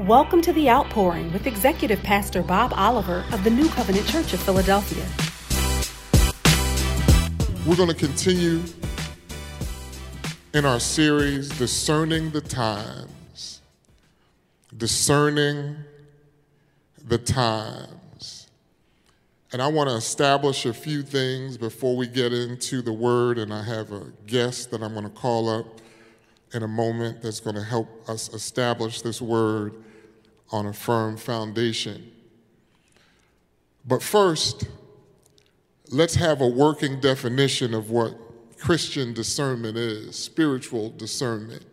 Welcome to The Outpouring with Executive Pastor Bob Oliver of the New Covenant Church of Philadelphia. We're going to continue in our series, Discerning the Times. Discerning the Times. And I want to establish a few things before we get into the word, and I have a guest that I'm going to call up in a moment that's going to help us establish this word on a firm foundation. But first, let's have a working definition of what Christian discernment is, spiritual discernment.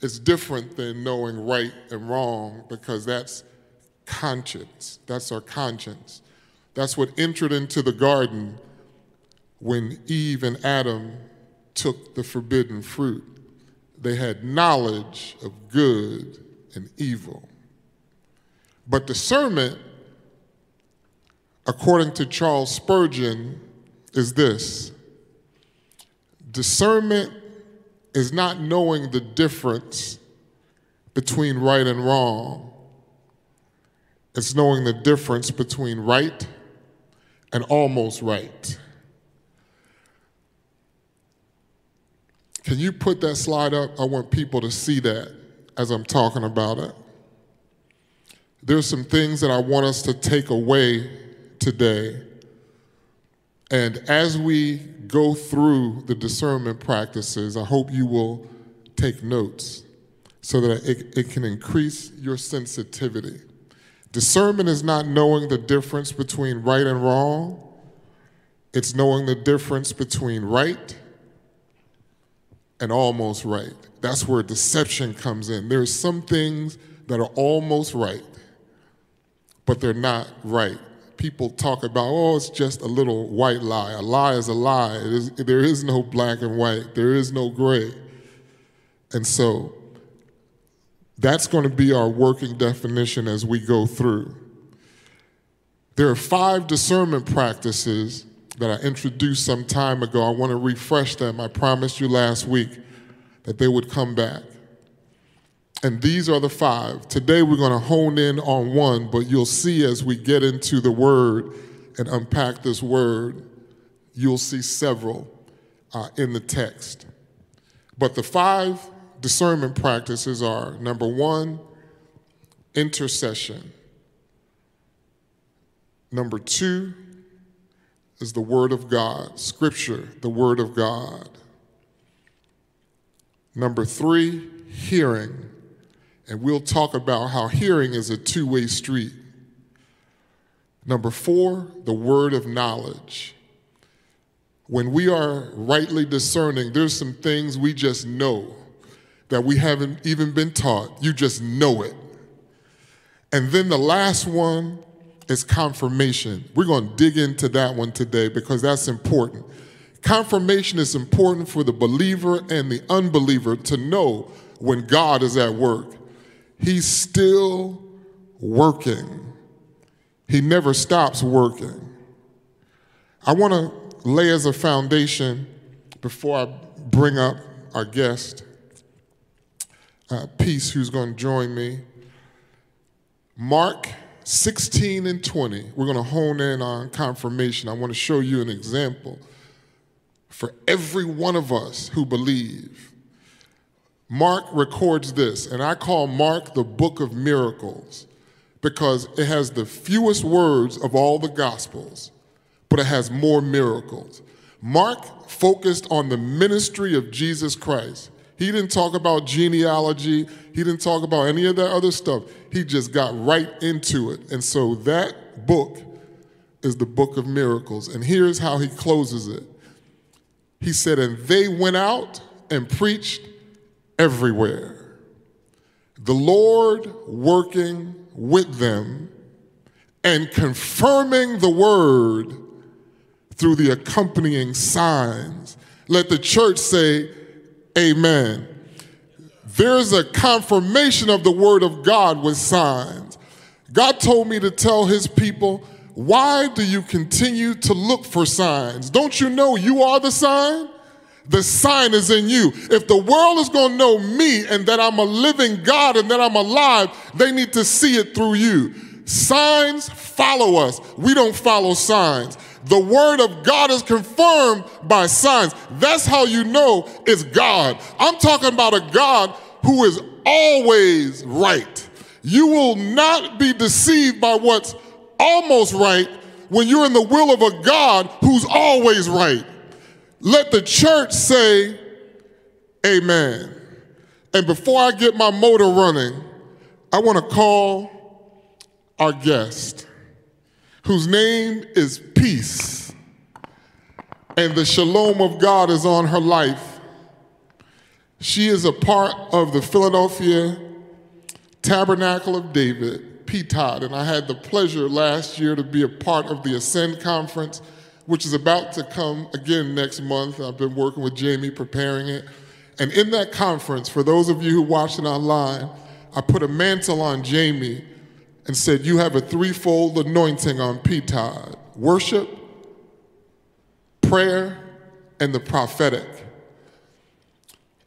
It's different than knowing right and wrong because that's conscience. That's our conscience. That's what entered into the garden when Eve and Adam took the forbidden fruit. They had knowledge of good and evil. But discernment, according to Charles Spurgeon, is this discernment is not knowing the difference between right and wrong. It's knowing the difference between right and almost right. Can you put that slide up? I want people to see that as I'm talking about it. There's some things that I want us to take away today. And as we go through the discernment practices, I hope you will take notes so that it, it can increase your sensitivity. Discernment is not knowing the difference between right and wrong, it's knowing the difference between right and almost right. That's where deception comes in. There's some things that are almost right, but they're not right. People talk about, oh, it's just a little white lie. A lie is a lie. there is no black and white, there is no gray. And so that's going to be our working definition as we go through. There are five discernment practices that I introduced some time ago. I want to refresh them. I promised you last week that they would come back. And these are the five. Today we're going to hone in on one, but you'll see as we get into the word and unpack this word, you'll see several uh, in the text. But the five discernment practices are number one, intercession. Number two is the Word of God, Scripture, the Word of God. Number three, hearing. And we'll talk about how hearing is a two way street. Number four, the word of knowledge. When we are rightly discerning, there's some things we just know that we haven't even been taught. You just know it. And then the last one is confirmation. We're going to dig into that one today because that's important. Confirmation is important for the believer and the unbeliever to know when God is at work. He's still working, He never stops working. I want to lay as a foundation before I bring up our guest, uh, Peace, who's going to join me. Mark 16 and 20. We're going to hone in on confirmation. I want to show you an example for every one of us who believe. Mark records this, and I call Mark the book of miracles because it has the fewest words of all the gospels, but it has more miracles. Mark focused on the ministry of Jesus Christ. He didn't talk about genealogy, he didn't talk about any of that other stuff. He just got right into it. And so that book is the book of miracles. And here's how he closes it he said, And they went out and preached everywhere, the Lord working with them and confirming the word through the accompanying signs. Let the church say, Amen. There's a confirmation of the word of God with signs. God told me to tell his people, why do you continue to look for signs? Don't you know you are the sign? The sign is in you. If the world is going to know me and that I'm a living God and that I'm alive, they need to see it through you. Signs follow us. We don't follow signs. The word of God is confirmed by signs. That's how you know it's God. I'm talking about a God who is always right. You will not be deceived by what's almost right when you're in the will of a God who's always right. Let the church say, Amen. And before I get my motor running, I want to call our guest, whose name is Peace. And the shalom of God is on her life. She is a part of the Philadelphia Tabernacle of David, PTOD, and I had the pleasure last year to be a part of the Ascend Conference, which is about to come again next month. I've been working with Jamie preparing it. And in that conference, for those of you who watched it online, I put a mantle on Jamie and said, You have a threefold anointing on PTOD worship, prayer, and the prophetic.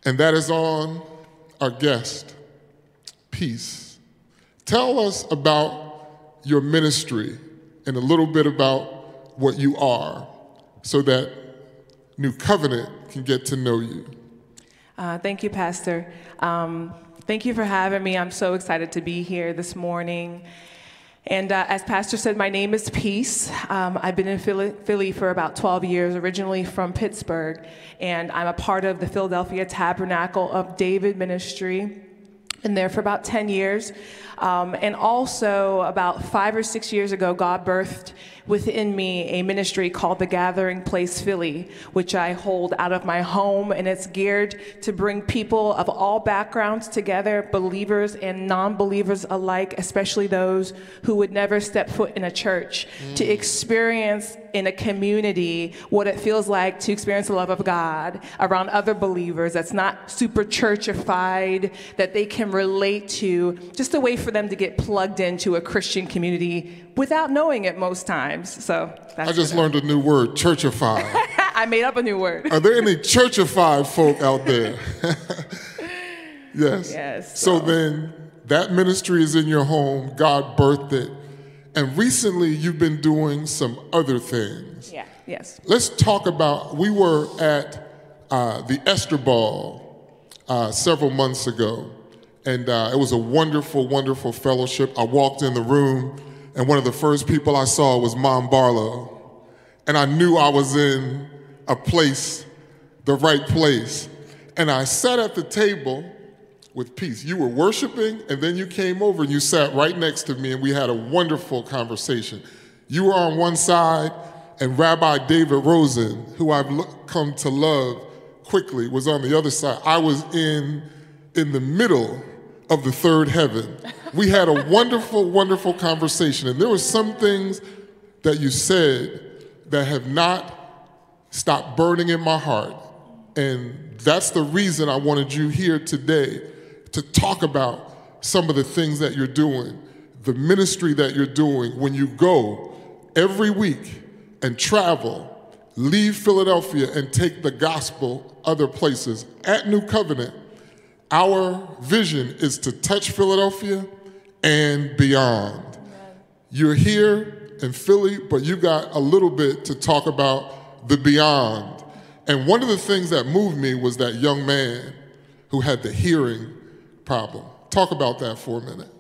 And that is on our guest, Peace. Tell us about your ministry and a little bit about what you are so that New Covenant can get to know you. Uh, thank you, Pastor. Um, thank you for having me. I'm so excited to be here this morning. And uh, as Pastor said, my name is Peace. Um, I've been in Philly, Philly, for about 12 years, originally from Pittsburgh, and I'm a part of the Philadelphia Tabernacle of David Ministry. Been there for about 10 years. Um, and also, about five or six years ago, God birthed within me a ministry called the Gathering Place Philly, which I hold out of my home, and it's geared to bring people of all backgrounds together, believers and non believers alike, especially those who would never step foot in a church, mm. to experience in a community what it feels like to experience the love of God around other believers that's not super churchified, that they can relate to, just a way for them to get plugged into a Christian community without knowing it most times. So I just learned a new word, churchified. I made up a new word. Are there any churchified folk out there? yes. Yes. So. so then that ministry is in your home. God birthed it. And recently you've been doing some other things. Yeah, yes. Let's talk about, we were at uh, the Esther Ball uh, several months ago. And uh, it was a wonderful, wonderful fellowship. I walked in the room, and one of the first people I saw was Mom Barlow. And I knew I was in a place, the right place. And I sat at the table with peace. You were worshiping, and then you came over and you sat right next to me, and we had a wonderful conversation. You were on one side, and Rabbi David Rosen, who I've come to love quickly, was on the other side. I was in in the middle of the third heaven. We had a wonderful, wonderful conversation. And there were some things that you said that have not stopped burning in my heart. And that's the reason I wanted you here today to talk about some of the things that you're doing, the ministry that you're doing when you go every week and travel, leave Philadelphia and take the gospel other places. At New Covenant, our vision is to touch Philadelphia and beyond. You're here in Philly, but you got a little bit to talk about the beyond. And one of the things that moved me was that young man who had the hearing problem. Talk about that for a minute.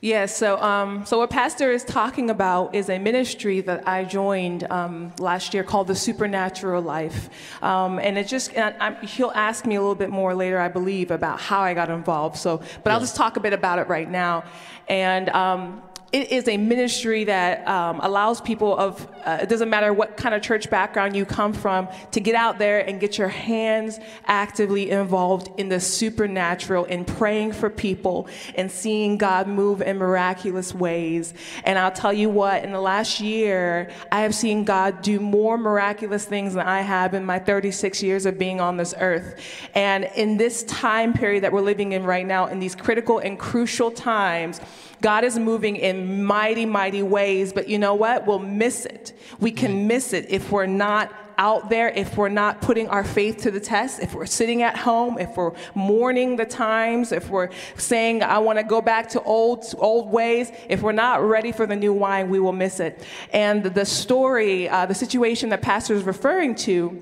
Yes, so, um, so what Pastor is talking about is a ministry that I joined um, last year called the Supernatural Life. Um, and it just, and he'll ask me a little bit more later, I believe, about how I got involved. So, but yeah. I'll just talk a bit about it right now. And um, it is a ministry that um, allows people of uh, it doesn't matter what kind of church background you come from to get out there and get your hands actively involved in the supernatural in praying for people and seeing god move in miraculous ways. And i'll tell you what in the last year i have seen god do more miraculous things than i have in my 36 years of being on this earth. And in this time period that we're living in right now in these critical and crucial times God is moving in mighty, mighty ways, but you know what? We'll miss it. We can miss it if we're not out there, if we're not putting our faith to the test, if we're sitting at home, if we're mourning the times, if we're saying, I want to go back to old, old ways, if we're not ready for the new wine, we will miss it. And the story, uh, the situation that Pastor is referring to,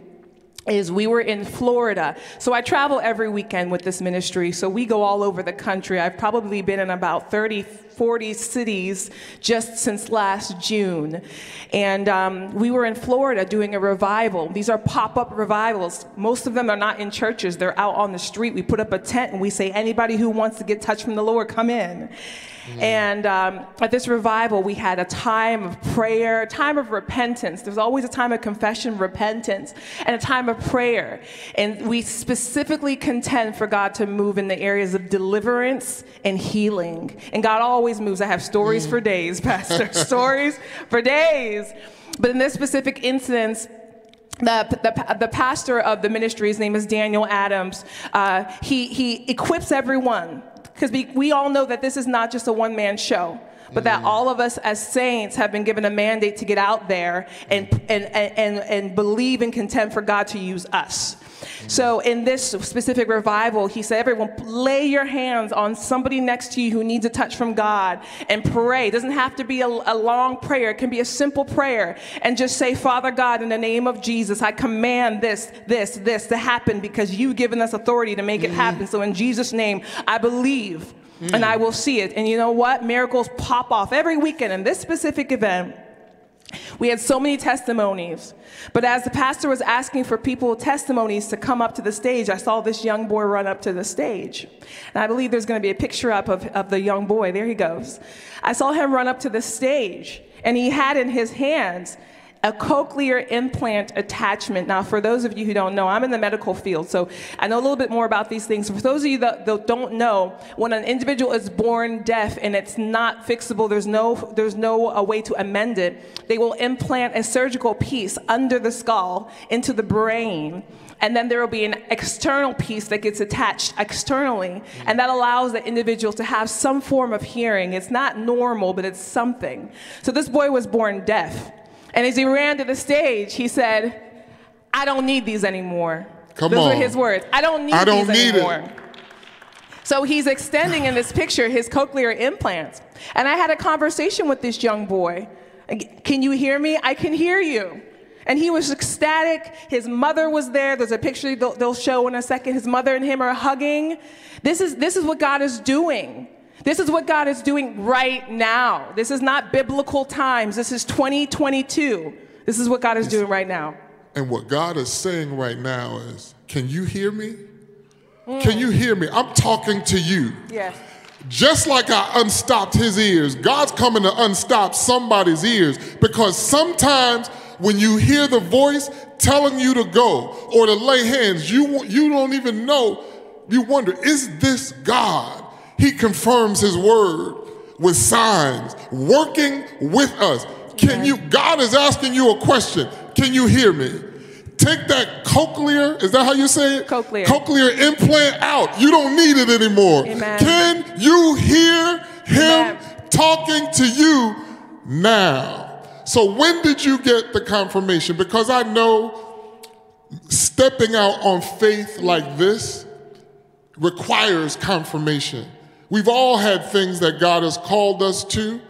is we were in Florida. So I travel every weekend with this ministry. So we go all over the country. I've probably been in about 30, 40 cities just since last June. And um, we were in Florida doing a revival. These are pop up revivals. Most of them are not in churches, they're out on the street. We put up a tent and we say, anybody who wants to get touched from the Lord, come in. Mm. And um, at this revival, we had a time of prayer, a time of repentance. There's always a time of confession, repentance, and a time of prayer. And we specifically contend for God to move in the areas of deliverance and healing. And God always moves. I have stories for days, Pastor, stories for days. But in this specific instance, the, the, the, pastor of the ministry, his name is Daniel Adams, uh, he, he equips everyone because we, we all know that this is not just a one man show but that mm. all of us as saints have been given a mandate to get out there and, and, and, and believe and contend for God to use us. So, in this specific revival, he said, Everyone, lay your hands on somebody next to you who needs a touch from God and pray. It doesn't have to be a, a, long prayer, it can be a simple prayer. And just say, Father God, in the name of Jesus, I command this, this, this to happen because you've given us authority to make it mm-hmm. happen. So, in Jesus' name, I believe. Mm. And I will see it. And you know what? Miracles pop off every weekend. In this specific event, we had so many testimonies. But as the pastor was asking for people testimonies to come up to the stage, I saw this young boy run up to the stage. And I believe there's going to be a picture up of, of the young boy. There he goes. I saw him run up to the stage, and he had in his hands a cochlear implant attachment. Now, for those of you who don't know, I'm in the medical field, so I know a little bit more about these things. For those of you that, that don't know, when an individual is born deaf and it's not fixable, there's no, there's no a way to amend it, they will implant a surgical piece under the skull into the brain and then there will be an external piece that gets attached externally and that allows the individual to have some form of hearing it's not normal but it's something so this boy was born deaf and as he ran to the stage, he said, I don't need these anymore. Come Those on. were his words. I don't need I don't these need anymore. It. So he's extending in this picture his cochlear implants. And I had a conversation with this young boy. Can you hear me? I can hear you. And he was ecstatic. His mother was there. There's a picture they'll, they'll show in a second. His mother and him are hugging. This is, this is what God is doing. This is what God is doing right now. This is not biblical times. This is 2022. This is what God is doing right now. And what God is saying right now is, can you hear me? Mm. Can you hear me? I'm talking to you. Yes. Just like I unstopped his ears, God's coming to unstop somebody's ears because sometimes when you hear the voice telling you to go or to lay hands, you, you don't even know. You wonder, is this God? He confirms his word with signs, working with us. Can you, God is asking you a question. Can you hear me? Take that cochlear, is that how you say it? Cochlear. Cochlear implant out. You don't need it anymore. Amen. Can you hear him Amen. talking to you now? So when did you get the confirmation? Because I know stepping out on faith like this requires confirmation. We've all had things that God has called us to,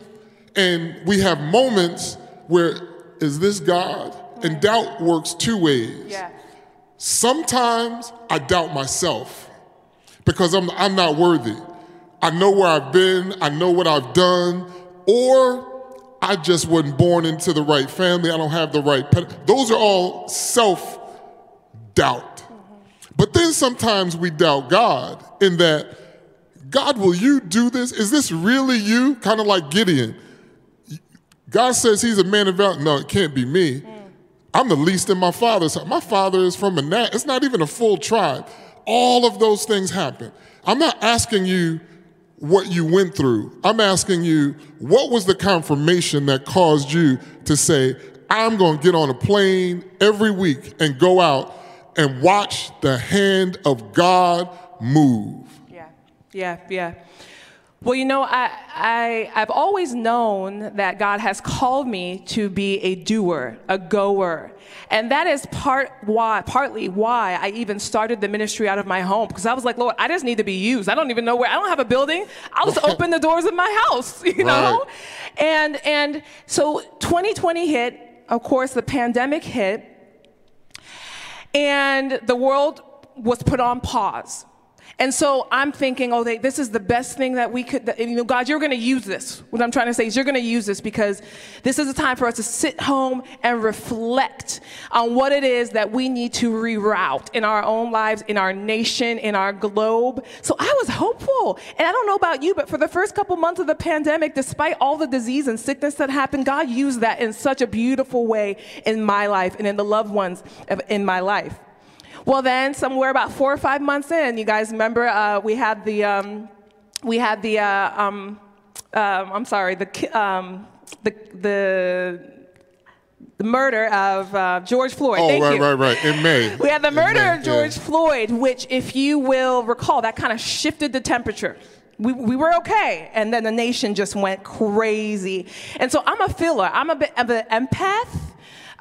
and we have moments where, is this God? And doubt works two ways. Yeah. Sometimes I doubt myself because I'm, I'm not worthy. I know where I've been, I know what I've done, or I just wasn't born into the right family, I don't have the right pet. Those are all self doubt. Mm-hmm. But then sometimes we doubt God in that God, will you do this? Is this really you? Kind of like Gideon. God says he's a man of valor. No, it can't be me. Mm. I'm the least in my father's house. My father is from a nat. It's not even a full tribe. All of those things happen. I'm not asking you what you went through. I'm asking you, what was the confirmation that caused you to say, I'm going to get on a plane every week and go out and watch the hand of God move? Yeah, yeah. Well, you know, I, I, I've always known that God has called me to be a doer, a goer. And that is part why, partly why I even started the ministry out of my home. Because I was like, Lord, I just need to be used. I don't even know where, I don't have a building. I'll just open the doors of my house, you know? Right. And, and so 2020 hit, of course, the pandemic hit, and the world was put on pause. And so I'm thinking, oh, they, this is the best thing that we could, that, you know, God, you're going to use this. What I'm trying to say is you're going to use this because this is a time for us to sit home and reflect on what it is that we need to reroute in our own lives, in our nation, in our globe. So I was hopeful. And I don't know about you, but for the first couple months of the pandemic, despite all the disease and sickness that happened, God used that in such a beautiful way in my life and in the loved ones in my life. Well, then, somewhere about four or five months in, you guys remember uh, we had the, um, we had the, uh, um, uh, I'm sorry, the, um, the, the, the murder of uh, George Floyd. Oh, Thank right, you. right, right. In May. We had the murder May, of George yeah. Floyd, which, if you will recall, that kind of shifted the temperature. We, we were okay, and then the nation just went crazy. And so I'm a feeler. I'm a bit of an empath.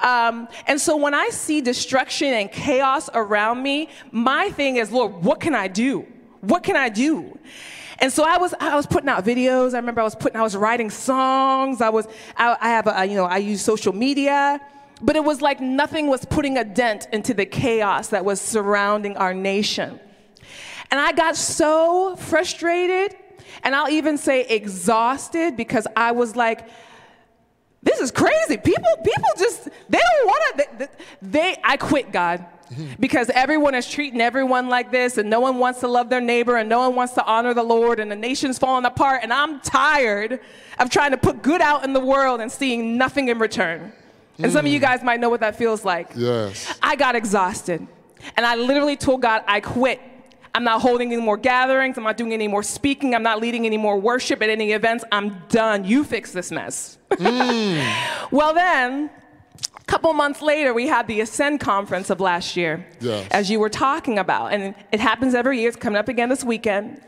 Um, and so when I see destruction and chaos around me, my thing is, Lord, what can I do? What can I do? And so I was, I was putting out videos. I remember I was putting, I was writing songs. I was, I, I have, a, you know, I use social media. But it was like nothing was putting a dent into the chaos that was surrounding our nation. And I got so frustrated, and I'll even say exhausted, because I was like, this is crazy. People, people just, they don't want to, they, they, I quit, God. Mm-hmm. Because everyone is treating everyone like this, and no one wants to love their neighbor, and no one wants to honor the Lord, and the nation's falling apart. And I'm tired of trying to put good out in the world and seeing nothing in return. And some of you mm. guys might know what that feels like. Yes. I got exhausted. And I literally told God, I quit. I'm not holding any more gatherings. I'm not doing any more speaking. I'm not leading any more worship at any events. I'm done. You fix this mess. Mm. well, then, couple months later, we had the Ascend conference of last year, yes. as you were talking about. And it happens every year. It's coming up again this weekend.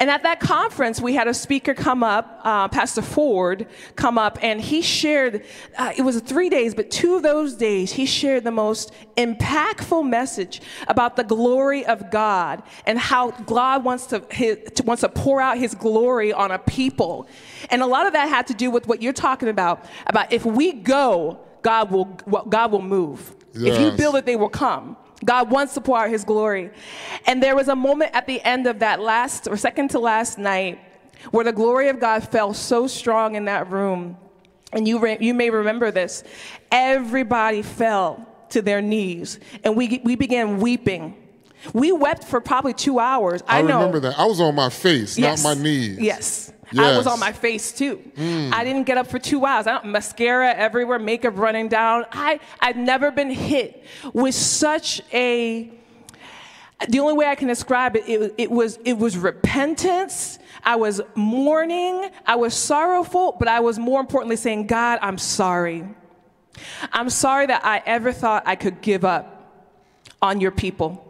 And at that conference, we had a speaker come up, uh, Pastor Ford, come up, and he shared, uh, it was three days, but two of those days, he shared the most impactful message about the glory of God and how God wants to, his, wants to pour out his glory on a people. And a lot of that had to do with what you're talking about, about if we go, God will, God will move. Yes. If you build it, they will come. God wants to pour out his glory. And there was a moment at the end of that last or second to last night where the glory of God fell so strong in that room. And you, re- you may remember this. Everybody fell to their knees and we, we began weeping. We wept for probably two hours. I, I know. remember that. I was on my face, yes. not my knees. Yes. Yes. I was on my face too. Mm. I didn't get up for two hours. I don't, mascara everywhere, makeup running down. I, I'd never been hit with such a, the only way I can describe it, it, it, was, it was repentance. I was mourning. I was sorrowful, but I was more importantly saying, God, I'm sorry. I'm sorry that I ever thought I could give up on your people.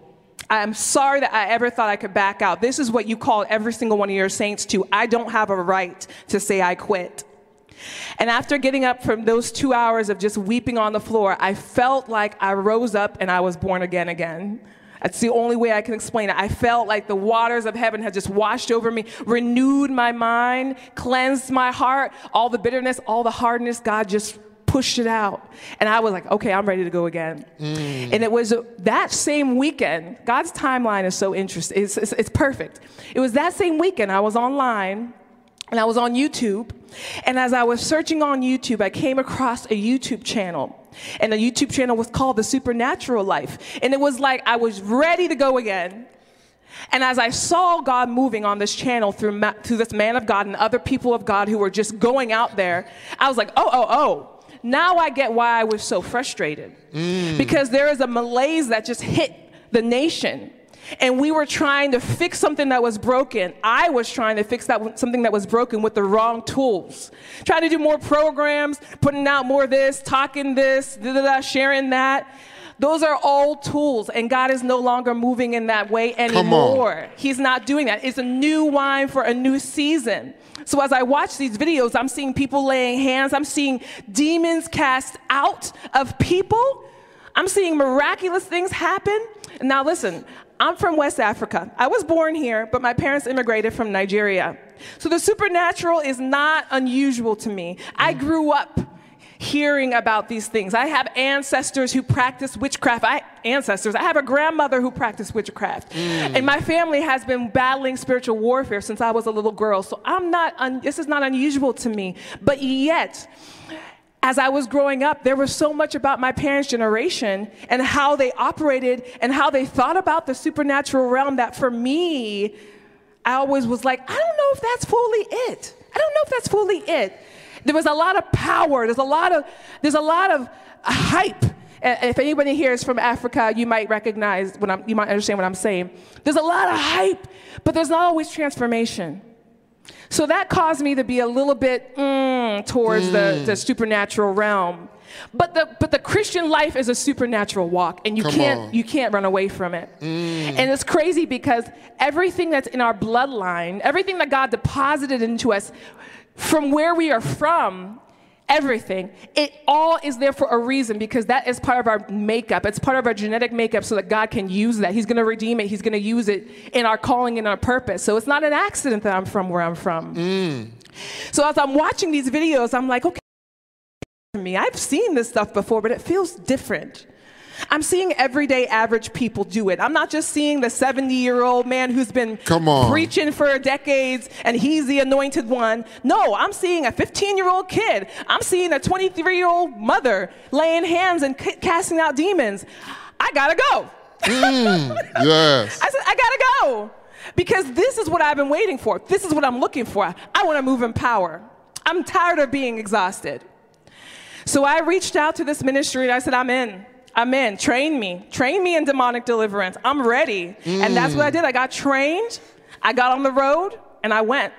I'm sorry that I ever thought I could back out. This is what you call every single one of your saints to. I don't have a right to say I quit. And after getting up from those two hours of just weeping on the floor, I felt like I rose up and I was born again again. That's the only way I can explain it. I felt like the waters of heaven had just washed over me, renewed my mind, cleansed my heart, all the bitterness, all the hardness, God just pushed it out. And I was like, okay, I'm ready to go again. Mm. And it was that same weekend. God's timeline is so interesting, it's, it's, it's perfect. It was that same weekend I was online and I was on YouTube. And as I was searching on YouTube, I came across a YouTube channel. And the YouTube channel was called The Supernatural Life. And it was like I was ready to go again. And as I saw God moving on this channel through, ma- through this man of God and other people of God who were just going out there, I was like, oh, oh, oh, now I get why I was so frustrated. Mm. Because there is a malaise that just hit the nation. And we were trying to fix something that was broken. I was trying to fix that something that was broken with the wrong tools. Trying to do more programs, putting out more this, talking this, da, da, da, sharing that. those are all tools, and God is no longer moving in that way anymore. He's not doing that. It's a new wine for a new season. So as I watch these videos, I'm seeing people laying hands, I'm seeing demons cast out of people, I'm seeing miraculous things happen. Now, listen, I'm from West Africa. I was born here, but my parents immigrated from Nigeria. So the supernatural is not unusual to me. I grew up hearing about these things. I have ancestors who practice witchcraft. I ancestors. I have a grandmother who practiced witchcraft. Mm. And my family has been battling spiritual warfare since I was a little girl. So I'm not un- this is not unusual to me. But yet as I was growing up, there was so much about my parents' generation and how they operated and how they thought about the supernatural realm that for me, I always was like, I don't know if that's fully it. I don't know if that's fully it. There was a lot of power. There's a lot of there's a lot of hype. And if anybody here is from Africa, you might recognize what I'm, you might understand what I'm saying. There's a lot of hype, but there's not always transformation. So that caused me to be a little bit mm, towards mm. The, the supernatural realm. But the but the Christian life is a supernatural walk, and you Come can't on. you can't run away from it. Mm. And it's crazy because everything that's in our bloodline, everything that God deposited into us, from where we are from, everything, it all is there for a reason because that is part of our makeup. It's part of our genetic makeup so that God can use that. He's going to redeem it. He's going to use it in our calling and our purpose. So it's not an accident that I'm from where I'm from. Mm. So as I'm watching these videos, I'm like, okay, me. I've seen this stuff before, but it feels different. I'm seeing everyday average people do it. I'm not just seeing the 70 year old man who's been preaching for decades and he's the anointed one. No, I'm seeing a 15 year old kid. I'm seeing a 23 year old mother laying hands and c- casting out demons. I gotta go. Mm, yes. I said, I gotta go. Because this is what I've been waiting for. This is what I'm looking for. I wanna move in power. I'm tired of being exhausted. So I reached out to this ministry and I said, I'm in. I'm. Train me. Train me in demonic deliverance. I'm ready. Mm. And that's what I did. I got trained. I got on the road and I went.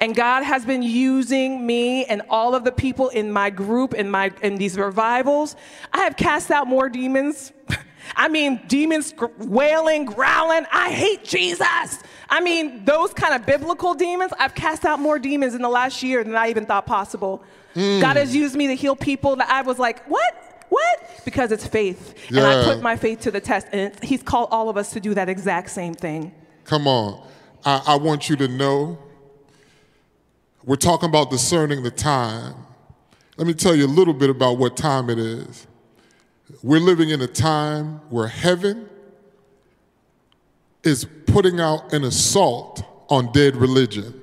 And God has been using me and all of the people in my group in my in these revivals. I have cast out more demons. I mean, demons wailing, growling, I hate Jesus. I mean, those kind of biblical demons. I've cast out more demons in the last year than I even thought possible. Mm. God has used me to heal people that I was like, what? What? Because it's faith. Yeah. And I put my faith to the test. And He's called all of us to do that exact same thing. Come on. I, I want you to know we're talking about discerning the time. Let me tell you a little bit about what time it is. We're living in a time where heaven is putting out an assault on dead religion.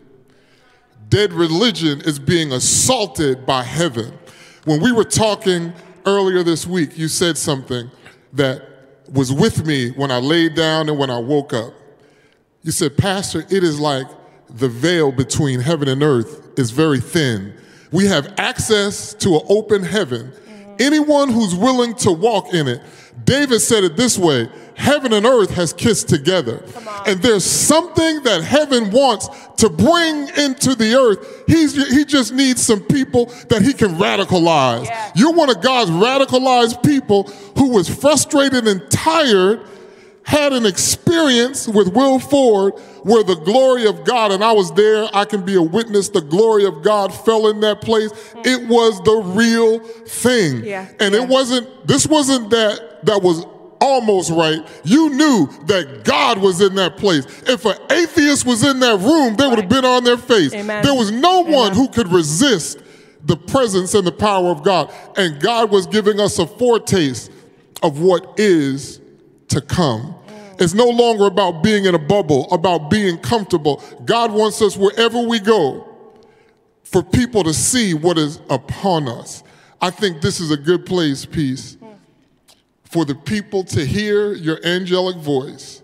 Dead religion is being assaulted by heaven. When we were talking earlier this week, you said something that was with me when I laid down and when I woke up. You said, Pastor, it is like the veil between heaven and earth is very thin. We have access to an open heaven. Anyone who's willing to walk in it, David said it this way heaven and earth has kissed together. And there's something that heaven wants to bring into the earth. He's, he just needs some people that he can radicalize. Yeah. You're one of God's radicalized people who was frustrated and tired had an experience with Will Ford where the glory of God, and I was there, I can be a witness, the glory of God fell in that place. It was the real thing. Yeah. And yeah. it wasn't, this wasn't that, that was almost right. You knew that God was in that place. If an atheist was in that room, they would have been on their face. Amen. There was no Amen. one who could resist the presence and the power of God. And God was giving us a foretaste of what is to come. It's no longer about being in a bubble, about being comfortable. God wants us wherever we go for people to see what is upon us. I think this is a good place, peace, for the people to hear your angelic voice,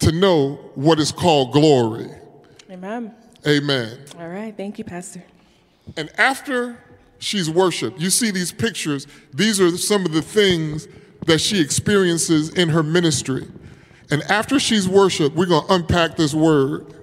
to know what is called glory. Amen. Amen. All right. Thank you, Pastor. And after she's worshiped, you see these pictures. These are some of the things that she experiences in her ministry. And after she's worshiped, we're going to unpack this word.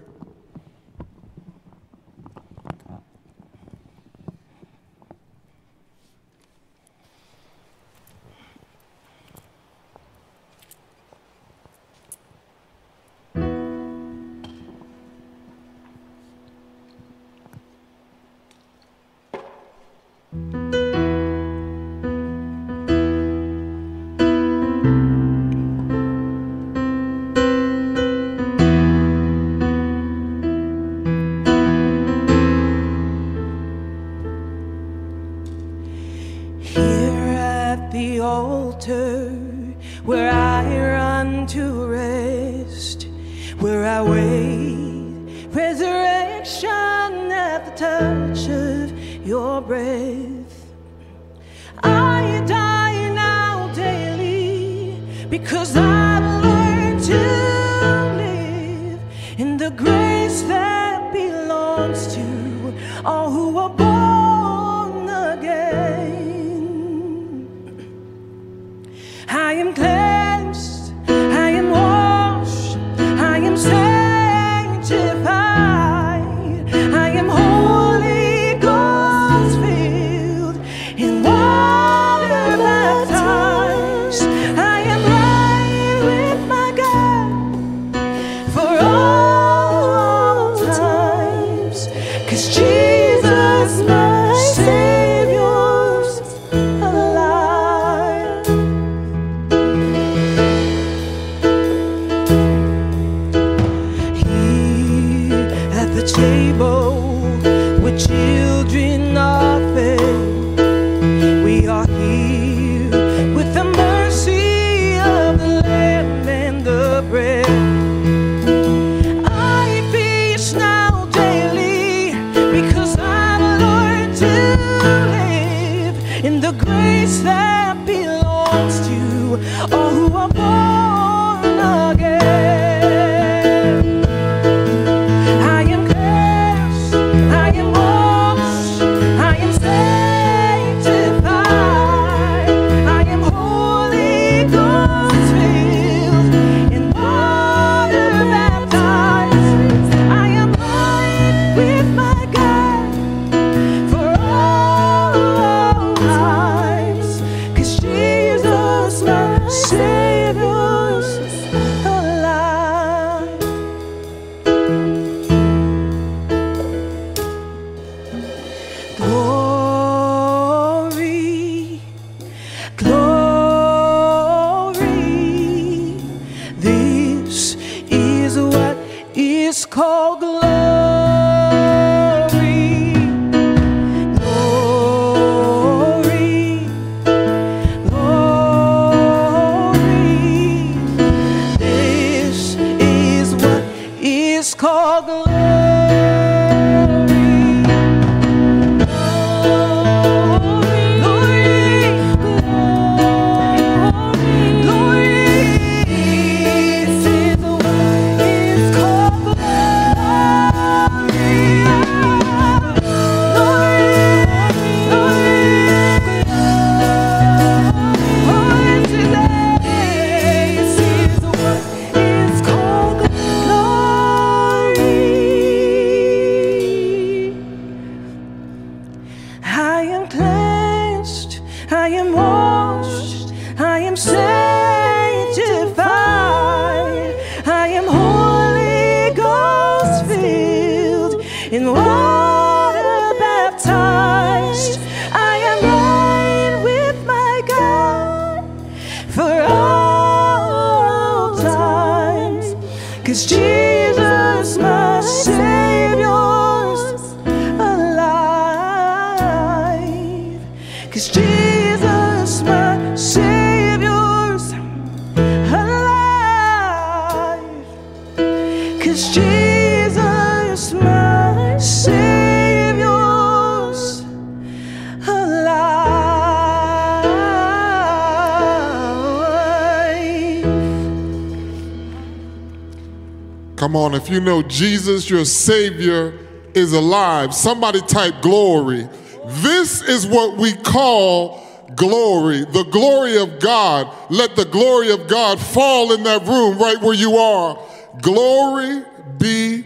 If you know Jesus, your Savior, is alive, somebody type glory. This is what we call glory, the glory of God. Let the glory of God fall in that room right where you are. Glory be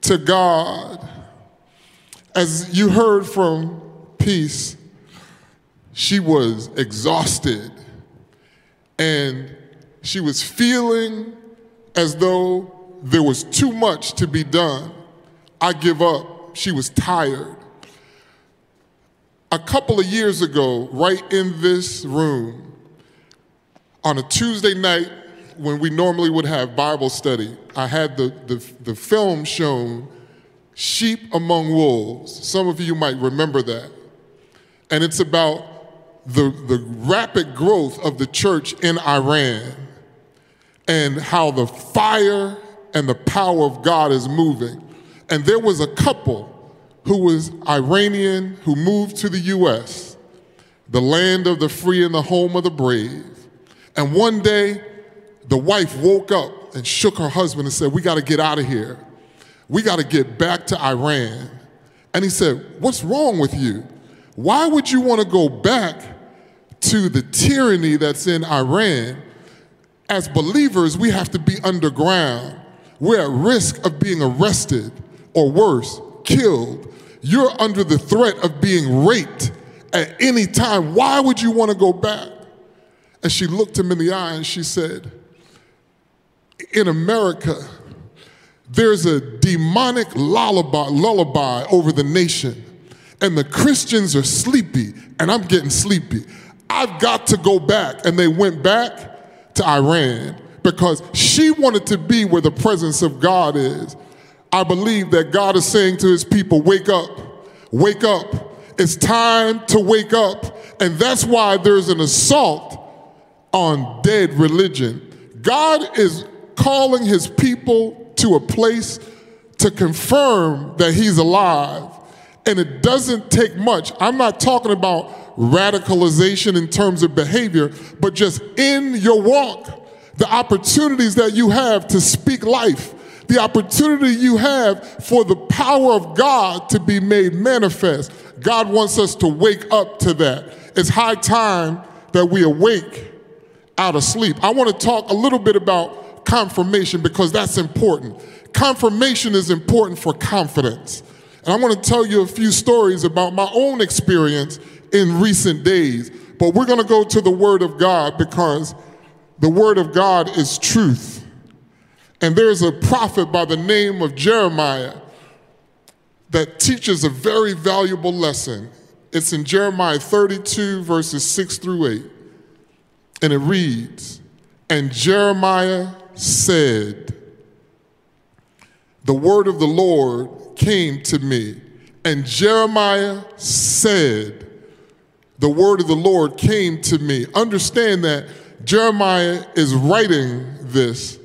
to God. As you heard from Peace, she was exhausted and she was feeling as though there was too much to be done. I give up. She was tired. A couple of years ago, right in this room, on a Tuesday night when we normally would have Bible study, I had the, the, the film shown, Sheep Among Wolves. Some of you might remember that. And it's about the, the rapid growth of the church in Iran and how the fire and the power of God is moving. And there was a couple who was Iranian who moved to the US, the land of the free and the home of the brave. And one day, the wife woke up and shook her husband and said, We got to get out of here. We got to get back to Iran. And he said, What's wrong with you? Why would you want to go back to the tyranny that's in Iran? As believers, we have to be underground. We're at risk of being arrested or worse, killed. You're under the threat of being raped at any time. Why would you want to go back? And she looked him in the eye and she said, In America, there's a demonic lullaby, lullaby over the nation, and the Christians are sleepy, and I'm getting sleepy. I've got to go back. And they went back to Iran because she wanted to be where the presence of God is. I believe that God is saying to his people, Wake up, wake up. It's time to wake up. And that's why there's an assault on dead religion. God is calling his people to a place to confirm that he's alive. And it doesn't take much. I'm not talking about radicalization in terms of behavior, but just in your walk, the opportunities that you have to speak life, the opportunity you have for the power of God to be made manifest. God wants us to wake up to that. It's high time that we awake out of sleep. I want to talk a little bit about confirmation because that's important. Confirmation is important for confidence. And I want to tell you a few stories about my own experience in recent days. But we're going to go to the Word of God because the Word of God is truth. And there's a prophet by the name of Jeremiah that teaches a very valuable lesson. It's in Jeremiah 32, verses 6 through 8. And it reads And Jeremiah said, The word of the Lord came to me. And Jeremiah said, The word of the Lord came to me. Understand that Jeremiah is writing this,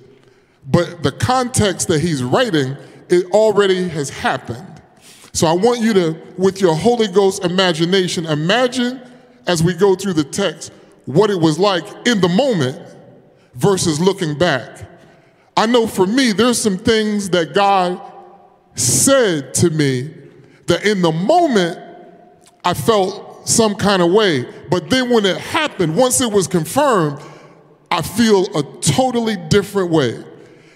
but the context that he's writing, it already has happened. So I want you to, with your Holy Ghost imagination, imagine as we go through the text what it was like in the moment versus looking back. I know for me, there's some things that God said to me that in the moment I felt some kind of way. But then when it happened, once it was confirmed, I feel a totally different way.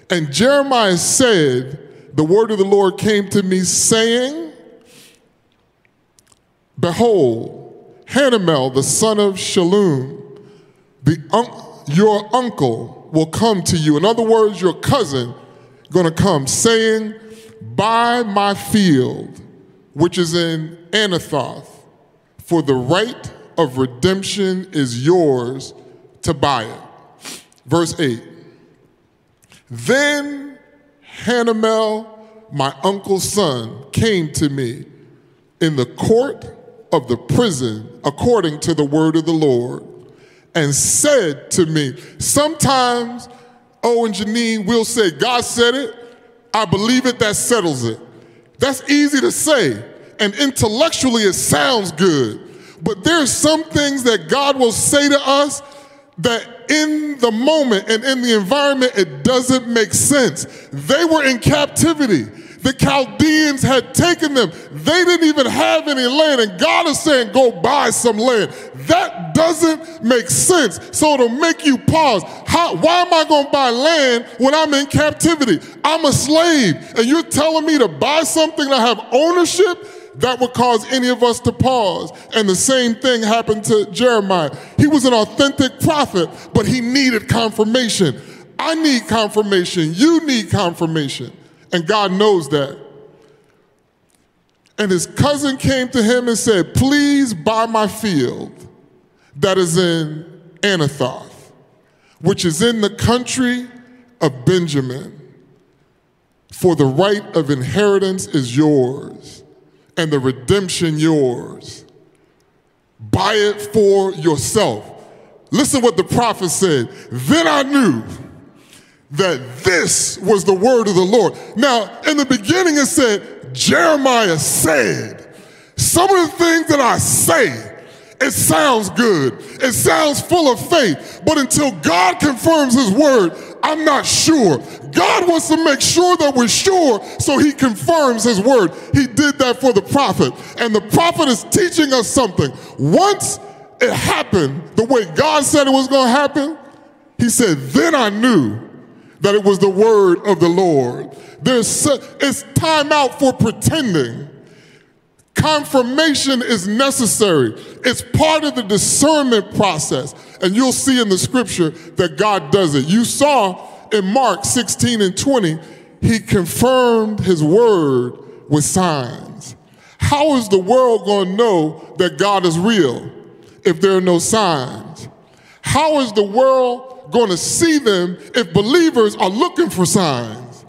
And Jeremiah said, The word of the Lord came to me saying, Behold, Hanamel, the son of Shalom, the un- your uncle will come to you. In other words, your cousin going to come saying, Buy my field, which is in Anathoth, for the right of redemption is yours to buy it. Verse 8. Then Hanamel, my uncle's son, came to me in the court of the prison according to the word of the Lord and said to me, sometimes, oh, and Janine will say, God said it, I believe it, that settles it. That's easy to say, and intellectually it sounds good. But there's some things that God will say to us that in the moment and in the environment, it doesn't make sense. They were in captivity. The Chaldeans had taken them. They didn't even have any land, and God is saying, Go buy some land. That doesn't make sense. So it'll make you pause. How, why am I going to buy land when I'm in captivity? I'm a slave, and you're telling me to buy something that have ownership? That would cause any of us to pause. And the same thing happened to Jeremiah. He was an authentic prophet, but he needed confirmation. I need confirmation. You need confirmation. And God knows that. And his cousin came to him and said, Please buy my field that is in Anathoth, which is in the country of Benjamin. For the right of inheritance is yours, and the redemption yours. Buy it for yourself. Listen what the prophet said. Then I knew that this was the word of the Lord. Now, in the beginning, it said, Jeremiah said, Some of the things that I say, it sounds good. It sounds full of faith. But until God confirms his word, I'm not sure. God wants to make sure that we're sure, so he confirms his word. He did that for the prophet. And the prophet is teaching us something. Once it happened the way God said it was going to happen, he said, Then I knew that it was the word of the Lord. There's, it's time out for pretending. Confirmation is necessary. It's part of the discernment process. And you'll see in the scripture that God does it. You saw in Mark 16 and 20, he confirmed his word with signs. How is the world going to know that God is real if there are no signs? How is the world going to see them if believers are looking for signs?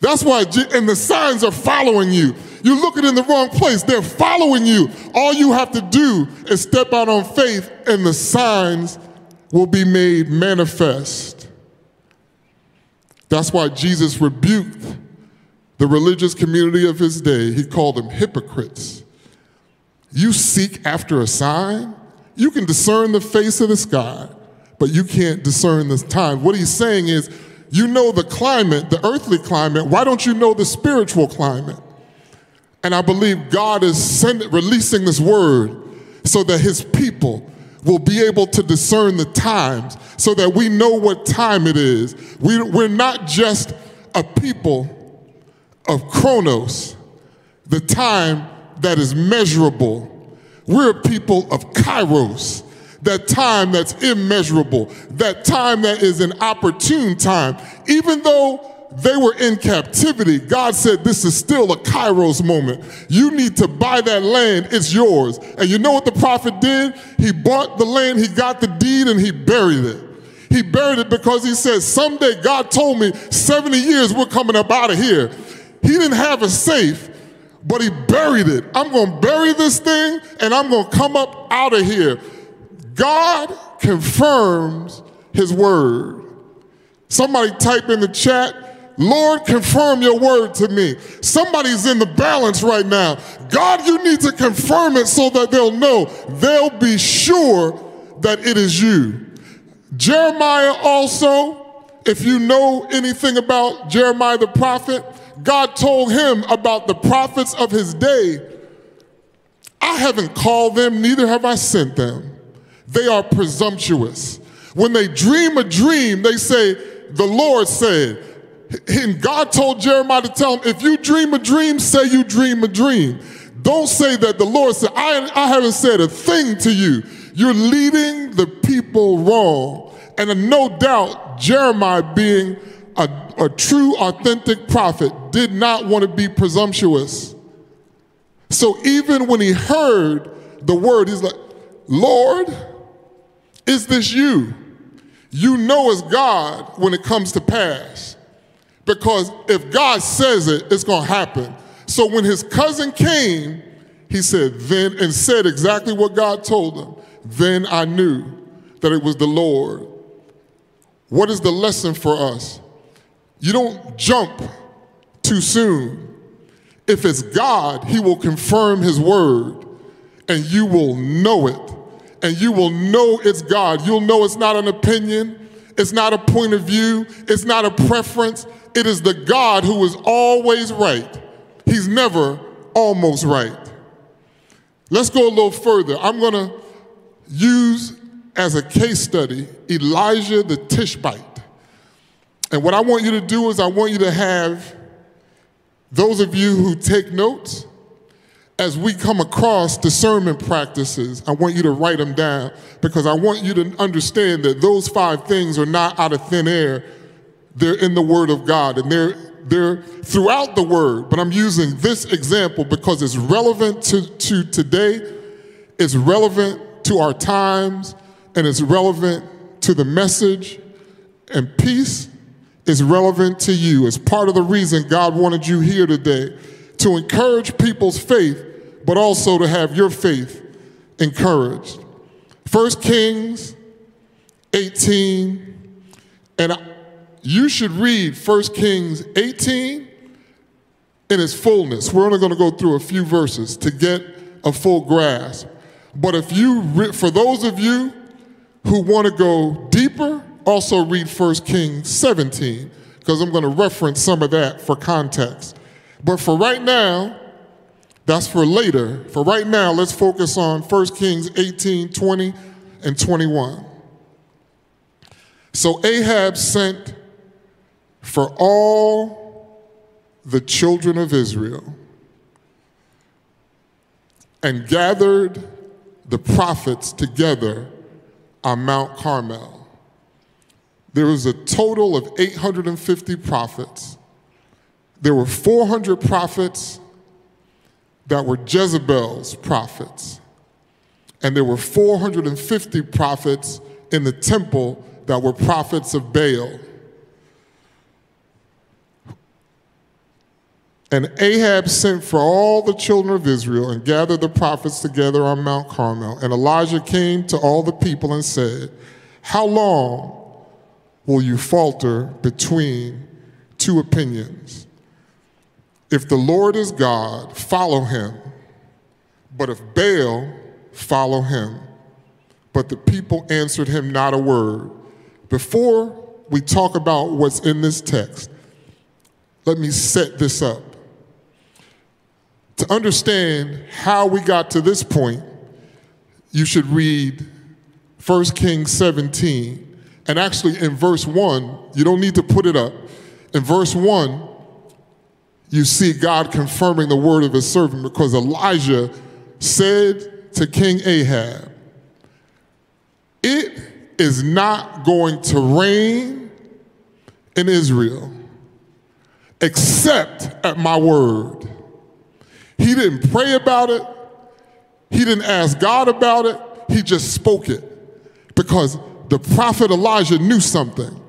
That's why, and the signs are following you. You're looking in the wrong place. They're following you. All you have to do is step out on faith, and the signs will be made manifest. That's why Jesus rebuked the religious community of his day. He called them hypocrites. You seek after a sign? You can discern the face of the sky, but you can't discern the time. What he's saying is, you know the climate, the earthly climate. Why don't you know the spiritual climate? And I believe God is sending, releasing this word so that his people will be able to discern the times so that we know what time it is. We, we're not just a people of chronos, the time that is measurable. We're a people of kairos, that time that's immeasurable, that time that is an opportune time. Even though they were in captivity, God said, This is still a Kairos moment. You need to buy that land, it's yours. And you know what the prophet did? He bought the land, he got the deed, and he buried it. He buried it because he said, Someday God told me 70 years we're coming up out of here. He didn't have a safe, but he buried it. I'm going to bury this thing and I'm going to come up out of here. God confirms his word. Somebody type in the chat, Lord, confirm your word to me. Somebody's in the balance right now. God, you need to confirm it so that they'll know. They'll be sure that it is you. Jeremiah also, if you know anything about Jeremiah the prophet, God told him about the prophets of his day. I haven't called them, neither have I sent them. They are presumptuous. When they dream a dream, they say, The Lord said, and God told Jeremiah to tell him, if you dream a dream, say you dream a dream. Don't say that the Lord said, I, I haven't said a thing to you. You're leading the people wrong. And no doubt, Jeremiah, being a, a true, authentic prophet, did not want to be presumptuous. So even when he heard the word, he's like, Lord, is this you? You know it's God when it comes to pass. Because if God says it, it's going to happen. So when his cousin came, he said, then, and said exactly what God told him, then I knew that it was the Lord. What is the lesson for us? You don't jump too soon. If it's God, he will confirm his word and you will know it. And you will know it's God. You'll know it's not an opinion, it's not a point of view, it's not a preference, it is the God who is always right. He's never almost right. Let's go a little further. I'm going to use as a case study Elijah the Tishbite. And what I want you to do is I want you to have those of you who take notes, as we come across discernment practices, I want you to write them down because I want you to understand that those five things are not out of thin air. They're in the Word of God and they're, they're throughout the Word. But I'm using this example because it's relevant to, to today, it's relevant to our times, and it's relevant to the message. And peace is relevant to you. It's part of the reason God wanted you here today to encourage people's faith, but also to have your faith encouraged. First Kings 18, and you should read First Kings 18 in its fullness. We're only going to go through a few verses to get a full grasp. But if you, for those of you who want to go deeper, also read 1 Kings 17, because I'm going to reference some of that for context. But for right now, that's for later. For right now, let's focus on 1 Kings 18, 20, and 21. So Ahab sent for all the children of Israel and gathered the prophets together on Mount Carmel. There was a total of 850 prophets. There were 400 prophets that were Jezebel's prophets. And there were 450 prophets in the temple that were prophets of Baal. And Ahab sent for all the children of Israel and gathered the prophets together on Mount Carmel. And Elijah came to all the people and said, How long will you falter between two opinions? If the Lord is God, follow him. But if Baal, follow him. But the people answered him not a word. Before we talk about what's in this text, let me set this up. To understand how we got to this point, you should read 1 Kings 17. And actually, in verse 1, you don't need to put it up. In verse 1, you see God confirming the word of his servant because Elijah said to King Ahab, It is not going to rain in Israel except at my word. He didn't pray about it. He didn't ask God about it. He just spoke it because the prophet Elijah knew something.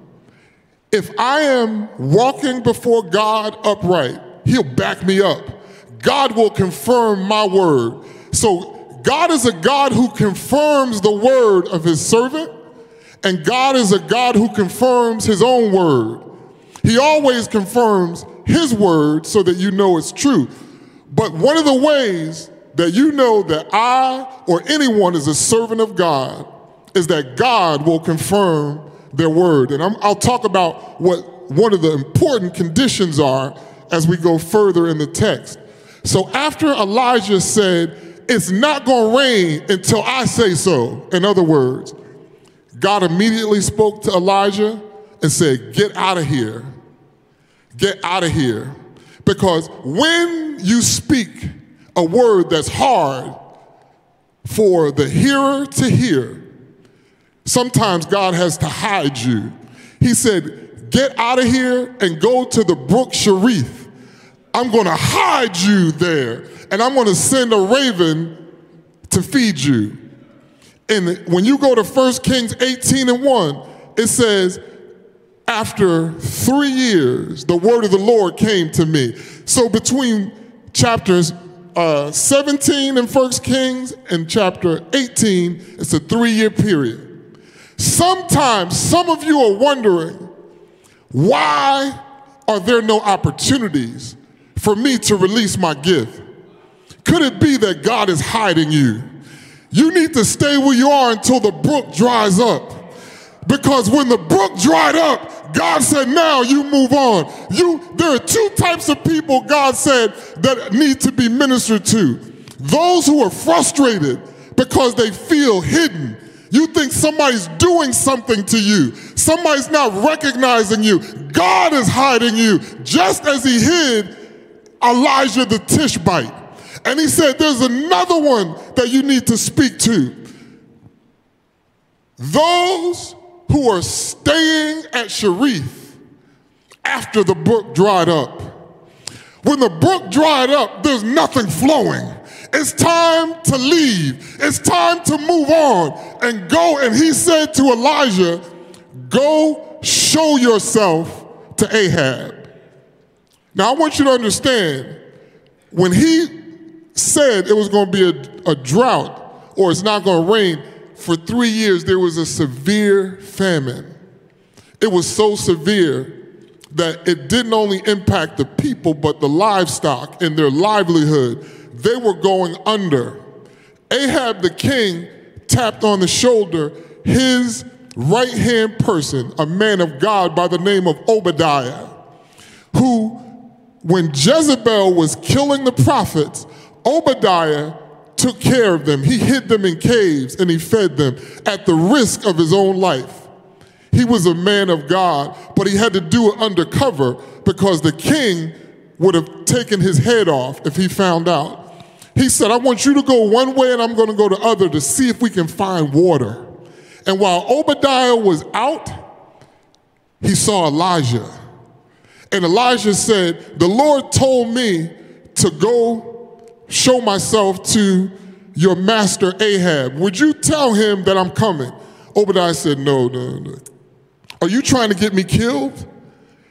If I am walking before God upright, he'll back me up. God will confirm my word. So God is a God who confirms the word of his servant, and God is a God who confirms his own word. He always confirms his word so that you know it's true. But one of the ways that you know that I or anyone is a servant of God is that God will confirm their word. And i will talk about what one of the important conditions are as we go further in the text. So after Elijah said, It's not going to rain until I say so, in other words, God immediately spoke to Elijah and said, Get out of here. Get out of here. Because when you speak a word that's hard for the hearer to hear, sometimes God has to hide you. He said, Get out of here and go to the brook Cherith. I'm going to hide you there, and I'm going to send a raven to feed you. And when you go to 1 Kings 18 and 1, it says, after three years, the word of the Lord came to me. So between chapters uh, 17 in 1 Kings and chapter 18, it's a three year period. Sometimes some of you are wondering, why are there no opportunities for me to release my gift? Could it be that God is hiding you? You need to stay where you are until the brook dries up. Because when the brook dried up, God said, now you move on. You, there are two types of people God said that need to be ministered to. Those who are frustrated because they feel hidden. You think somebody's doing something to you. Somebody's not recognizing you. God is hiding you, just as he hid Elijah the Tishbite. And he said, there's another one that you need to speak to. Those who are staying at Cherith after the brook dried up. When the brook dried up, there's nothing flowing. It's time to leave. It's time to move on and go. And he said to Elijah, Go show yourself to Ahab. Now, I want you to understand when he said it was going to be a, a drought or it's not going to rain. For three years, there was a severe famine. It was so severe that it didn't only impact the people, but the livestock and their livelihood. They were going under. Ahab the king tapped on the shoulder his right hand person, a man of God by the name of Obadiah, who, when Jezebel was killing the prophets, Obadiah took care of them. He hid them in caves and he fed them at the risk of his own life. He was a man of God, but he had to do it undercover because the king would have taken his head off if he found out. He said, I want you to go one way and I'm going to go the other to see if we can find water. And while Obadiah was out, he saw Elijah. And Elijah said, The Lord told me to go show myself to your master Ahab. Would you tell him that I'm coming? Obadiah said, No, no, no. Are you trying to get me killed?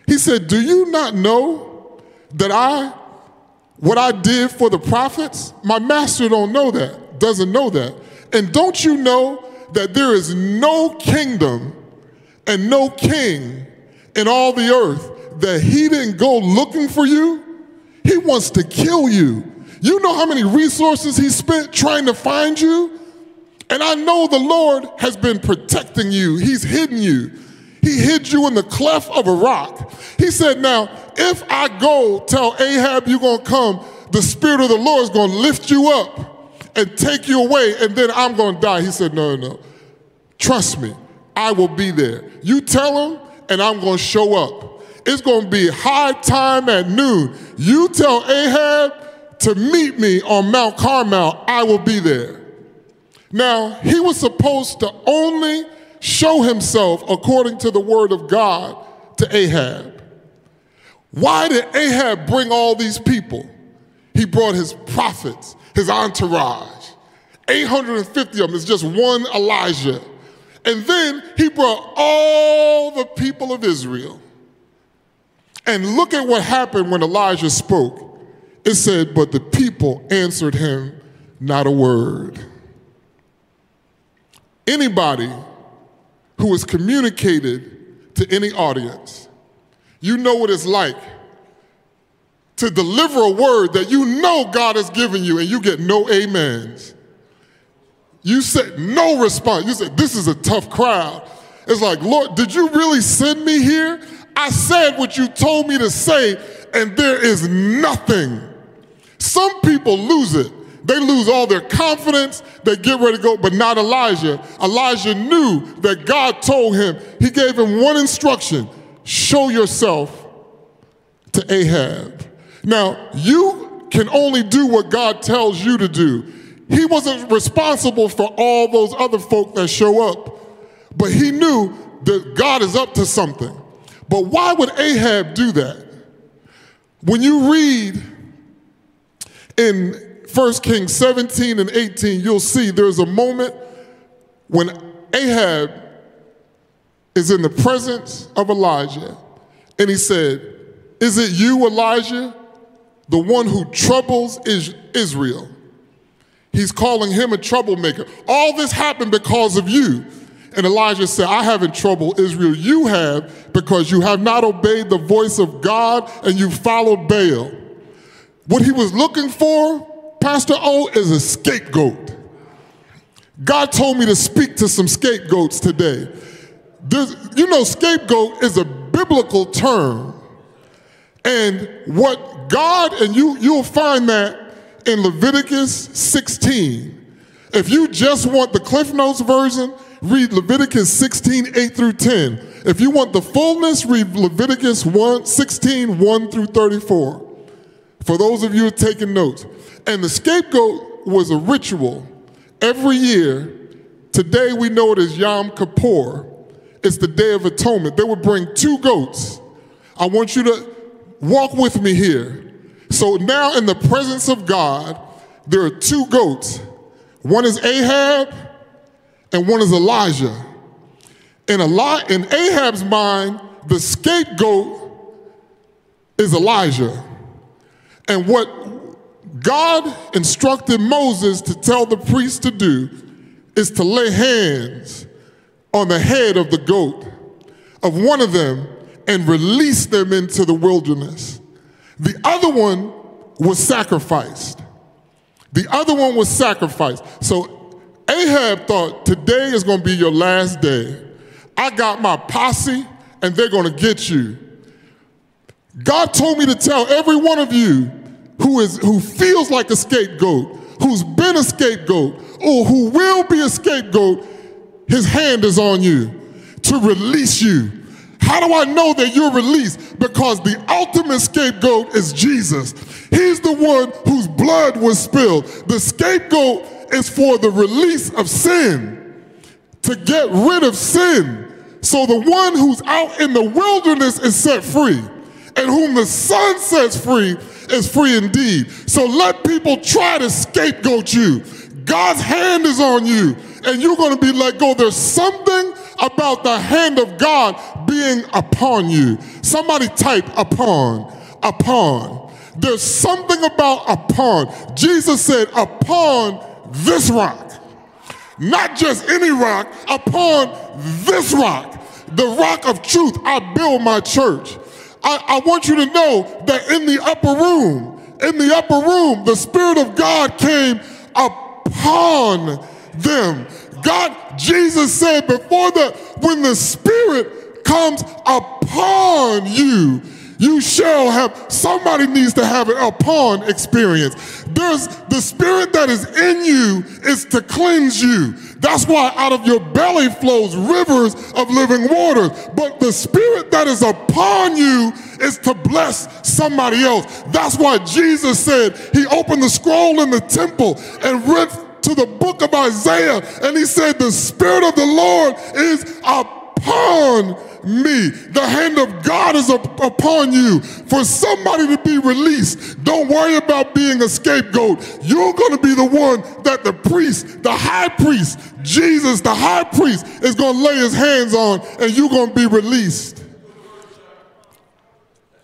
He said, Do you not know that I, what I did for the prophets? My master don't know that, doesn't know that. And don't you know that there is no kingdom and no king in all the earth that he didn't go looking for you? He wants to kill you. You know how many resources he spent trying to find you? And I know the Lord has been protecting you. He's hidden you. He hid you in the cleft of a rock. He said, Now, if I go tell Ahab you're going to come, the Spirit of the Lord is going to lift you up and take you away, and then I'm going to die. He said, No, no, no. Trust me, I will be there. You tell him, and I'm going to show up. It's going to be high time at noon. You tell Ahab to meet me on Mount Carmel, I will be there. Now, he was supposed to only show himself according to the word of God to Ahab. Why did Ahab bring all these people? He brought his prophets, his entourage. 850 of them is just one Elijah. And then he brought all the people of Israel. And look at what happened when Elijah spoke. It said, But the people answered him not a word. Anybody who has communicated to any audience. You know what it's like to deliver a word that you know God has given you and you get no amens. You said no response. You said, This is a tough crowd. It's like, Lord, did you really send me here? I said what you told me to say, and there is nothing. Some people lose it. They lose all their confidence. They get ready to go, but not Elijah. Elijah knew that God told him, he gave him one instruction show yourself to Ahab. Now, you can only do what God tells you to do. He wasn't responsible for all those other folk that show up, but he knew that God is up to something. But why would Ahab do that? When you read in 1 Kings 17 and 18, you'll see there's a moment when Ahab is in the presence of Elijah, and he said, Is it you, Elijah, the one who troubles Israel? He's calling him a troublemaker. All this happened because of you. And Elijah said, I haven't troubled Israel. You have because you have not obeyed the voice of God and you followed Baal. What he was looking for Pastor O is a scapegoat. God told me to speak to some scapegoats today. There's, you know, scapegoat is a biblical term. And what God, and you, you'll find that in Leviticus 16. If you just want the Cliff Notes version, read Leviticus 16, 8 through 10. If you want the fullness, read Leviticus 1, 16, 1 through 34. For those of you taking notes. And the scapegoat was a ritual every year. Today we know it as Yom Kippur. It's the Day of Atonement. They would bring two goats. I want you to walk with me here. So now, in the presence of God, there are two goats. One is Ahab, and one is Elijah. In, Eli- in Ahab's mind, the scapegoat is Elijah. And what God instructed Moses to tell the priest to do is to lay hands on the head of the goat, of one of them, and release them into the wilderness. The other one was sacrificed. The other one was sacrificed. So Ahab thought, today is going to be your last day. I got my posse, and they're going to get you. God told me to tell every one of you who is who feels like a scapegoat, who's been a scapegoat, or who will be a scapegoat, his hand is on you to release you. How do I know that you're released? Because the ultimate scapegoat is Jesus. He's the one whose blood was spilled. The scapegoat is for the release of sin, to get rid of sin. So the one who's out in the wilderness is set free, and whom the Son sets free is free indeed. So let people try to scapegoat you. God's hand is on you, and you're going to be let go. There's something about the hand of God being upon you. Somebody type upon, upon. There's something about upon. Jesus said, upon this rock. Not just any rock, upon this rock, the rock of truth, I build my church. I, I want you to know that in the upper room, in the upper room, the Spirit of God came upon them. God, Jesus said before the, when the Spirit comes upon you, you shall have, somebody needs to have an upon experience. There's the spirit that is in you is to cleanse you. That's why out of your belly flows rivers of living water. But the spirit that is upon you is to bless somebody else. That's why Jesus said he opened the scroll in the temple and read to the book of Isaiah and he said, The Spirit of the Lord is upon me. The hand of God is up upon you for somebody to be released. Don't worry about being a scapegoat. You're going to be the one that the priest, the high priest, Jesus, the high priest, is going to lay his hands on, and you're going to be released.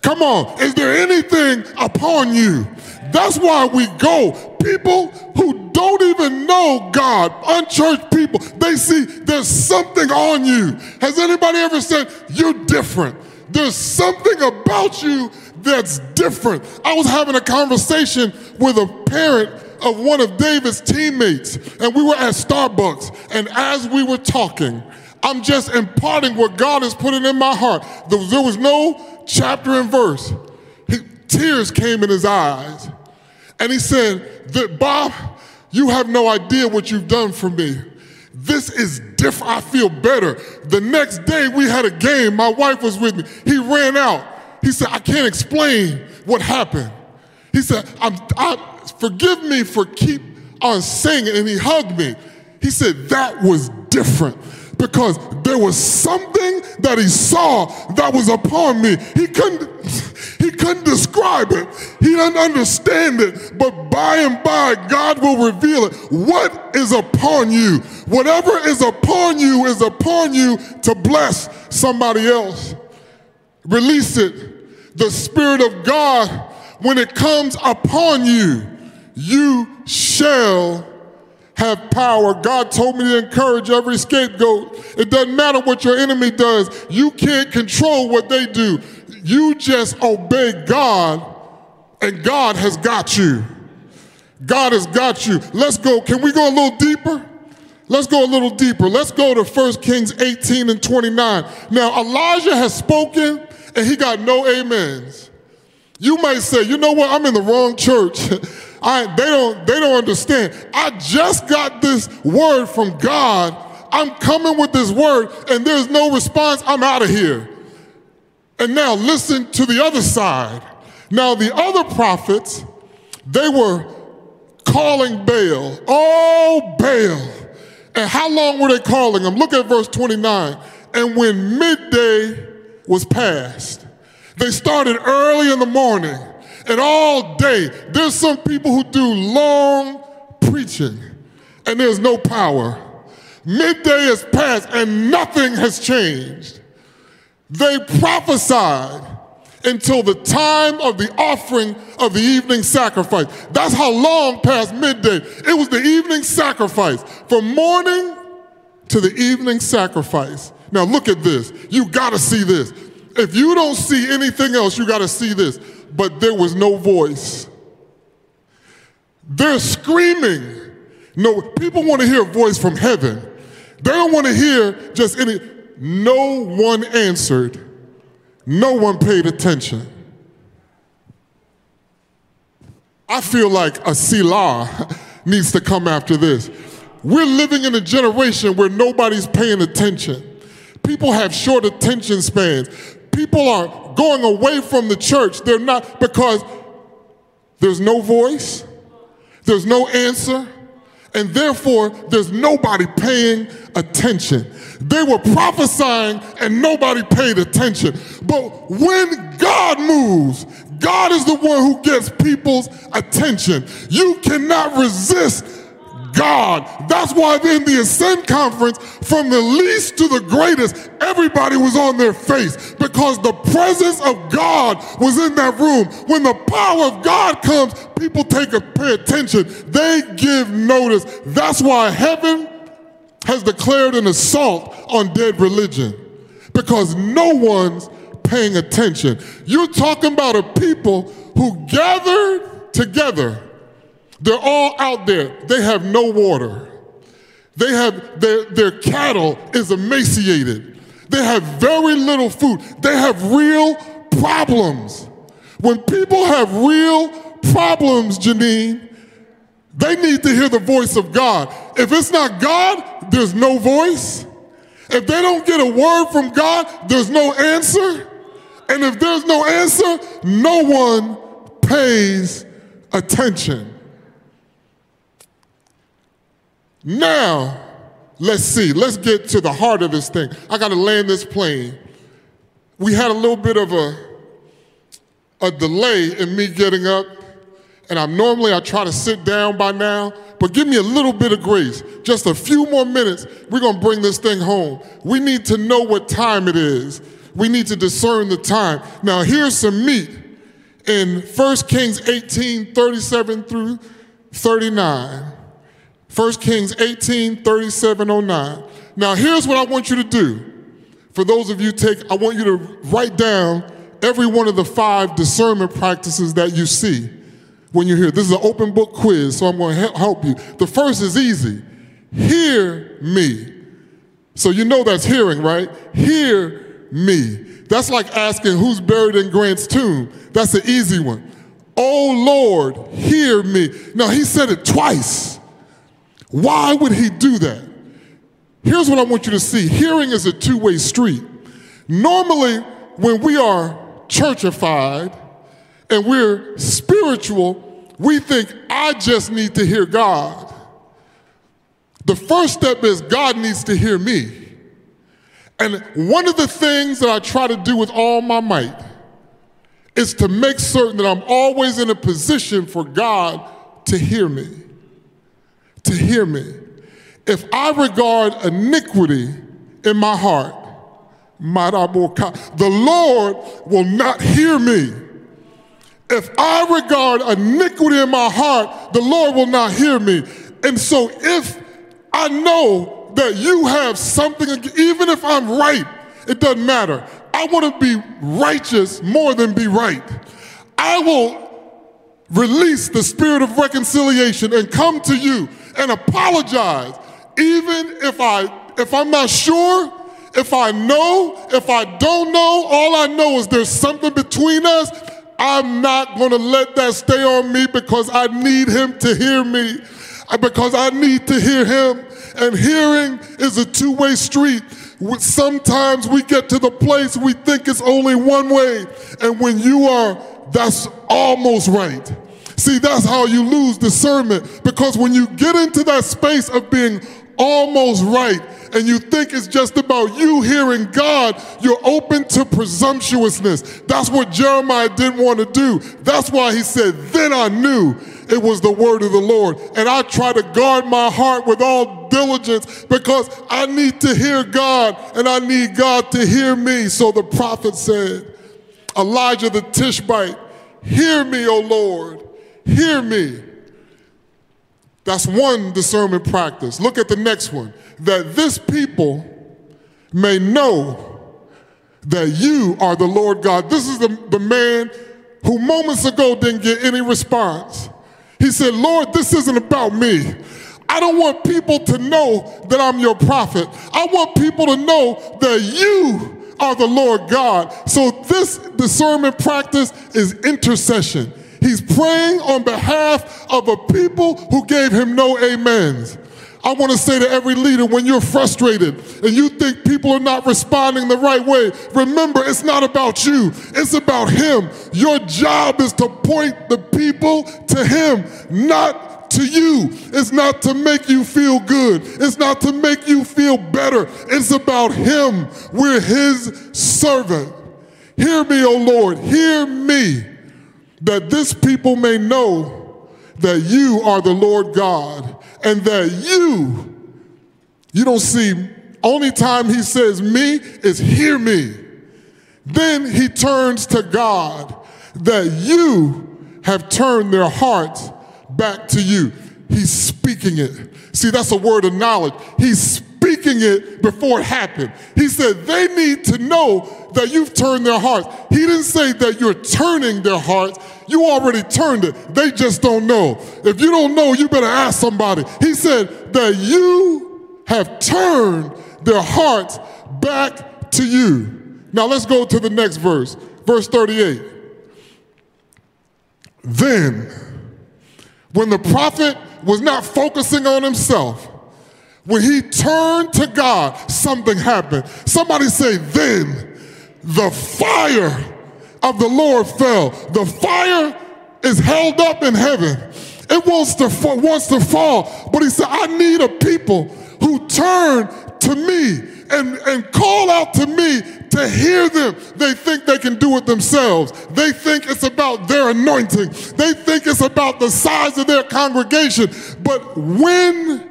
Come on, is there anything upon you? That's why we go. People who don't even know God, unchurched people, they see there's something on you. Has anybody ever said, You're different? There's something about you that's different. I was having a conversation with a parent of one of David's teammates, and we were at Starbucks. And as we were talking, I'm just imparting what God is putting in my heart. There was no chapter and verse. He, tears came in his eyes. And he said, that, Bob, you have no idea what you've done for me. This is different. I feel better. The next day we had a game. My wife was with me. He ran out. He said, I can't explain what happened. He said, I'm, I, forgive me for keep on singing. And he hugged me. He said, that was different because there was something that he saw that was upon me. He couldn't, he couldn't describe it. He didn't understand it. But by and by, God will reveal it. What is upon you? Whatever is upon you is upon you to bless somebody else. Release it. The Spirit of God, when it comes upon you, you shall have power. God told me to encourage every scapegoat. It doesn't matter what your enemy does, you can't control what they do. You just obey God, and God has got you. God has got you. Let's go. Can we go a little deeper? Let's go a little deeper. Let's go to 1 Kings 18 and 29. Now, Elijah has spoken and he got no amens. You might say, you know what, I'm in the wrong church. I, they, don't, they don't understand. I just got this word from God. I'm coming with this word, and there's no response. I'm out of here. And now listen to the other side. Now, the other prophets, they were calling Baal. Oh, Baal. And how long were they calling him? Look at verse 29. And when midday was past, they started early in the morning and all day. There's some people who do long preaching and there's no power. Midday has passed and nothing has changed. They prophesied until the time of the offering of the evening sacrifice. That's how long past midday. It was the evening sacrifice. From morning to the evening sacrifice. Now look at this. You got to see this. If you don't see anything else, you got to see this. But there was no voice. They're screaming. No, people want to hear a voice from heaven. They don't want to hear just any. No one answered. No one paid attention. I feel like a Selah needs to come after this. We're living in a generation where nobody's paying attention. People have short attention spans. People are going away from the church. They're not because there's no voice, there's no answer, and therefore there's nobody paying attention. They were prophesying and nobody paid attention. But when God moves, God is the one who gets people's attention. You cannot resist God. That's why in the Ascend Conference, from the least to the greatest, everybody was on their face because the presence of God was in that room. When the power of God comes, people take a pay attention. They give notice. That's why heaven has declared an assault on dead religion because no one's paying attention. You're talking about a people who gathered together they're all out there. They have no water. They have their, their cattle is emaciated. They have very little food. They have real problems. When people have real problems, Janine, they need to hear the voice of God. If it's not God, there's no voice. If they don't get a word from God, there's no answer. And if there's no answer, no one pays attention. Now, let's see. Let's get to the heart of this thing. I got to land this plane. We had a little bit of a, a delay in me getting up, and I normally I try to sit down by now, but give me a little bit of grace. Just a few more minutes. We're going to bring this thing home. We need to know what time it is. We need to discern the time. Now, here's some meat in 1 Kings 18, 37 through 39. 1 Kings 18, 37, 09. Now, here's what I want you to do. For those of you take, I want you to write down every one of the five discernment practices that you see when you're here. This is an open book quiz, so I'm going to help you. The first is easy. Hear me. So you know that's hearing, right? Hear me. That's like asking who's buried in Grant's tomb. That's an easy one. Oh Lord, hear me. Now he said it twice. Why would he do that? Here's what I want you to see hearing is a two way street. Normally, when we are churchified and we're spiritual, we think, I just need to hear God. The first step is God needs to hear me. And one of the things that I try to do with all my might is to make certain that I'm always in a position for God to hear me to hear me. If I regard iniquity in my heart, the Lord will not hear me. If I regard iniquity in my heart, the Lord will not hear me. And so if I know that you have something, even if I'm right, it doesn't matter. I want to be righteous more than be right. I will release the spirit of reconciliation and come to you and apologize, even if I if I'm not sure, if I know, if I don't know, all I know is there's something between us. I'm not going to let that stay on me because I need him to hear me, uh, because I need to hear him. And hearing is a two way street. Sometimes we get to the place we think it's only one way, and when you are, that's almost right. See, that's how you lose discernment because when you get into that space of being almost right and you think it's just about you hearing God, you're open to presumptuousness. That's what Jeremiah didn't want to do. That's why he said, Then I knew it was the word of the Lord. And I try to guard my heart with all diligence because I need to hear God and I need God to hear me. So the prophet said, Elijah the Tishbite, Hear me, O Lord, hear me. That's one discernment practice. Look at the next one. That this people may know that you are the Lord God. This is the, the man who moments ago didn't get any response. He said, Lord, this isn't about me. I don't want people to know that I'm your prophet. I want people to know that you are the Lord God. So this discernment practice is intercession. He's praying on behalf of a people who gave him no amens. I want to say to every leader when you're frustrated and you think people are not responding the right way, remember it's not about you, it's about Him. Your job is to point the people to Him, not to you. It's not to make you feel good, it's not to make you feel better. It's about Him. We're His servant. Hear me, O Lord, hear me, that this people may know that you are the Lord God and that you, you don't see, only time he says me is hear me. Then he turns to God that you have turned their hearts back to you. He's speaking it. See, that's a word of knowledge. He's speaking it before it happened. He said they need to know that you've turned their hearts. He didn't say that you're turning their hearts. You already turned it. They just don't know. If you don't know, you better ask somebody. He said that you have turned their hearts back to you. Now let's go to the next verse, verse 38. Then, when the prophet was not focusing on himself, when he turned to God, something happened. Somebody say, then the fire of the Lord fell. The fire is held up in heaven. It wants to, wants to fall. But he said, I need a people who turn to me and, and call out to me to hear them. They think they can do it themselves. They think it's about their anointing. They think it's about the size of their congregation. But when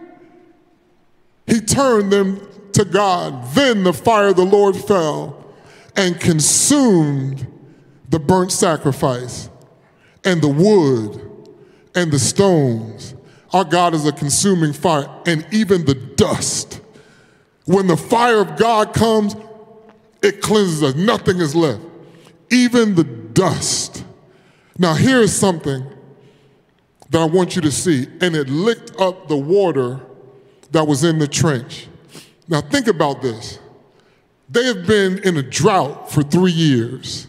he turned them to God, then the fire of the Lord fell and consumed the burnt sacrifice and the wood and the stones. Our God is a consuming fire, and even the dust. When the fire of God comes, it cleanses us. Nothing is left, even the dust. Now, here is something that I want you to see, and it licked up the water that was in the trench. Now, think about this. They have been in a drought for three years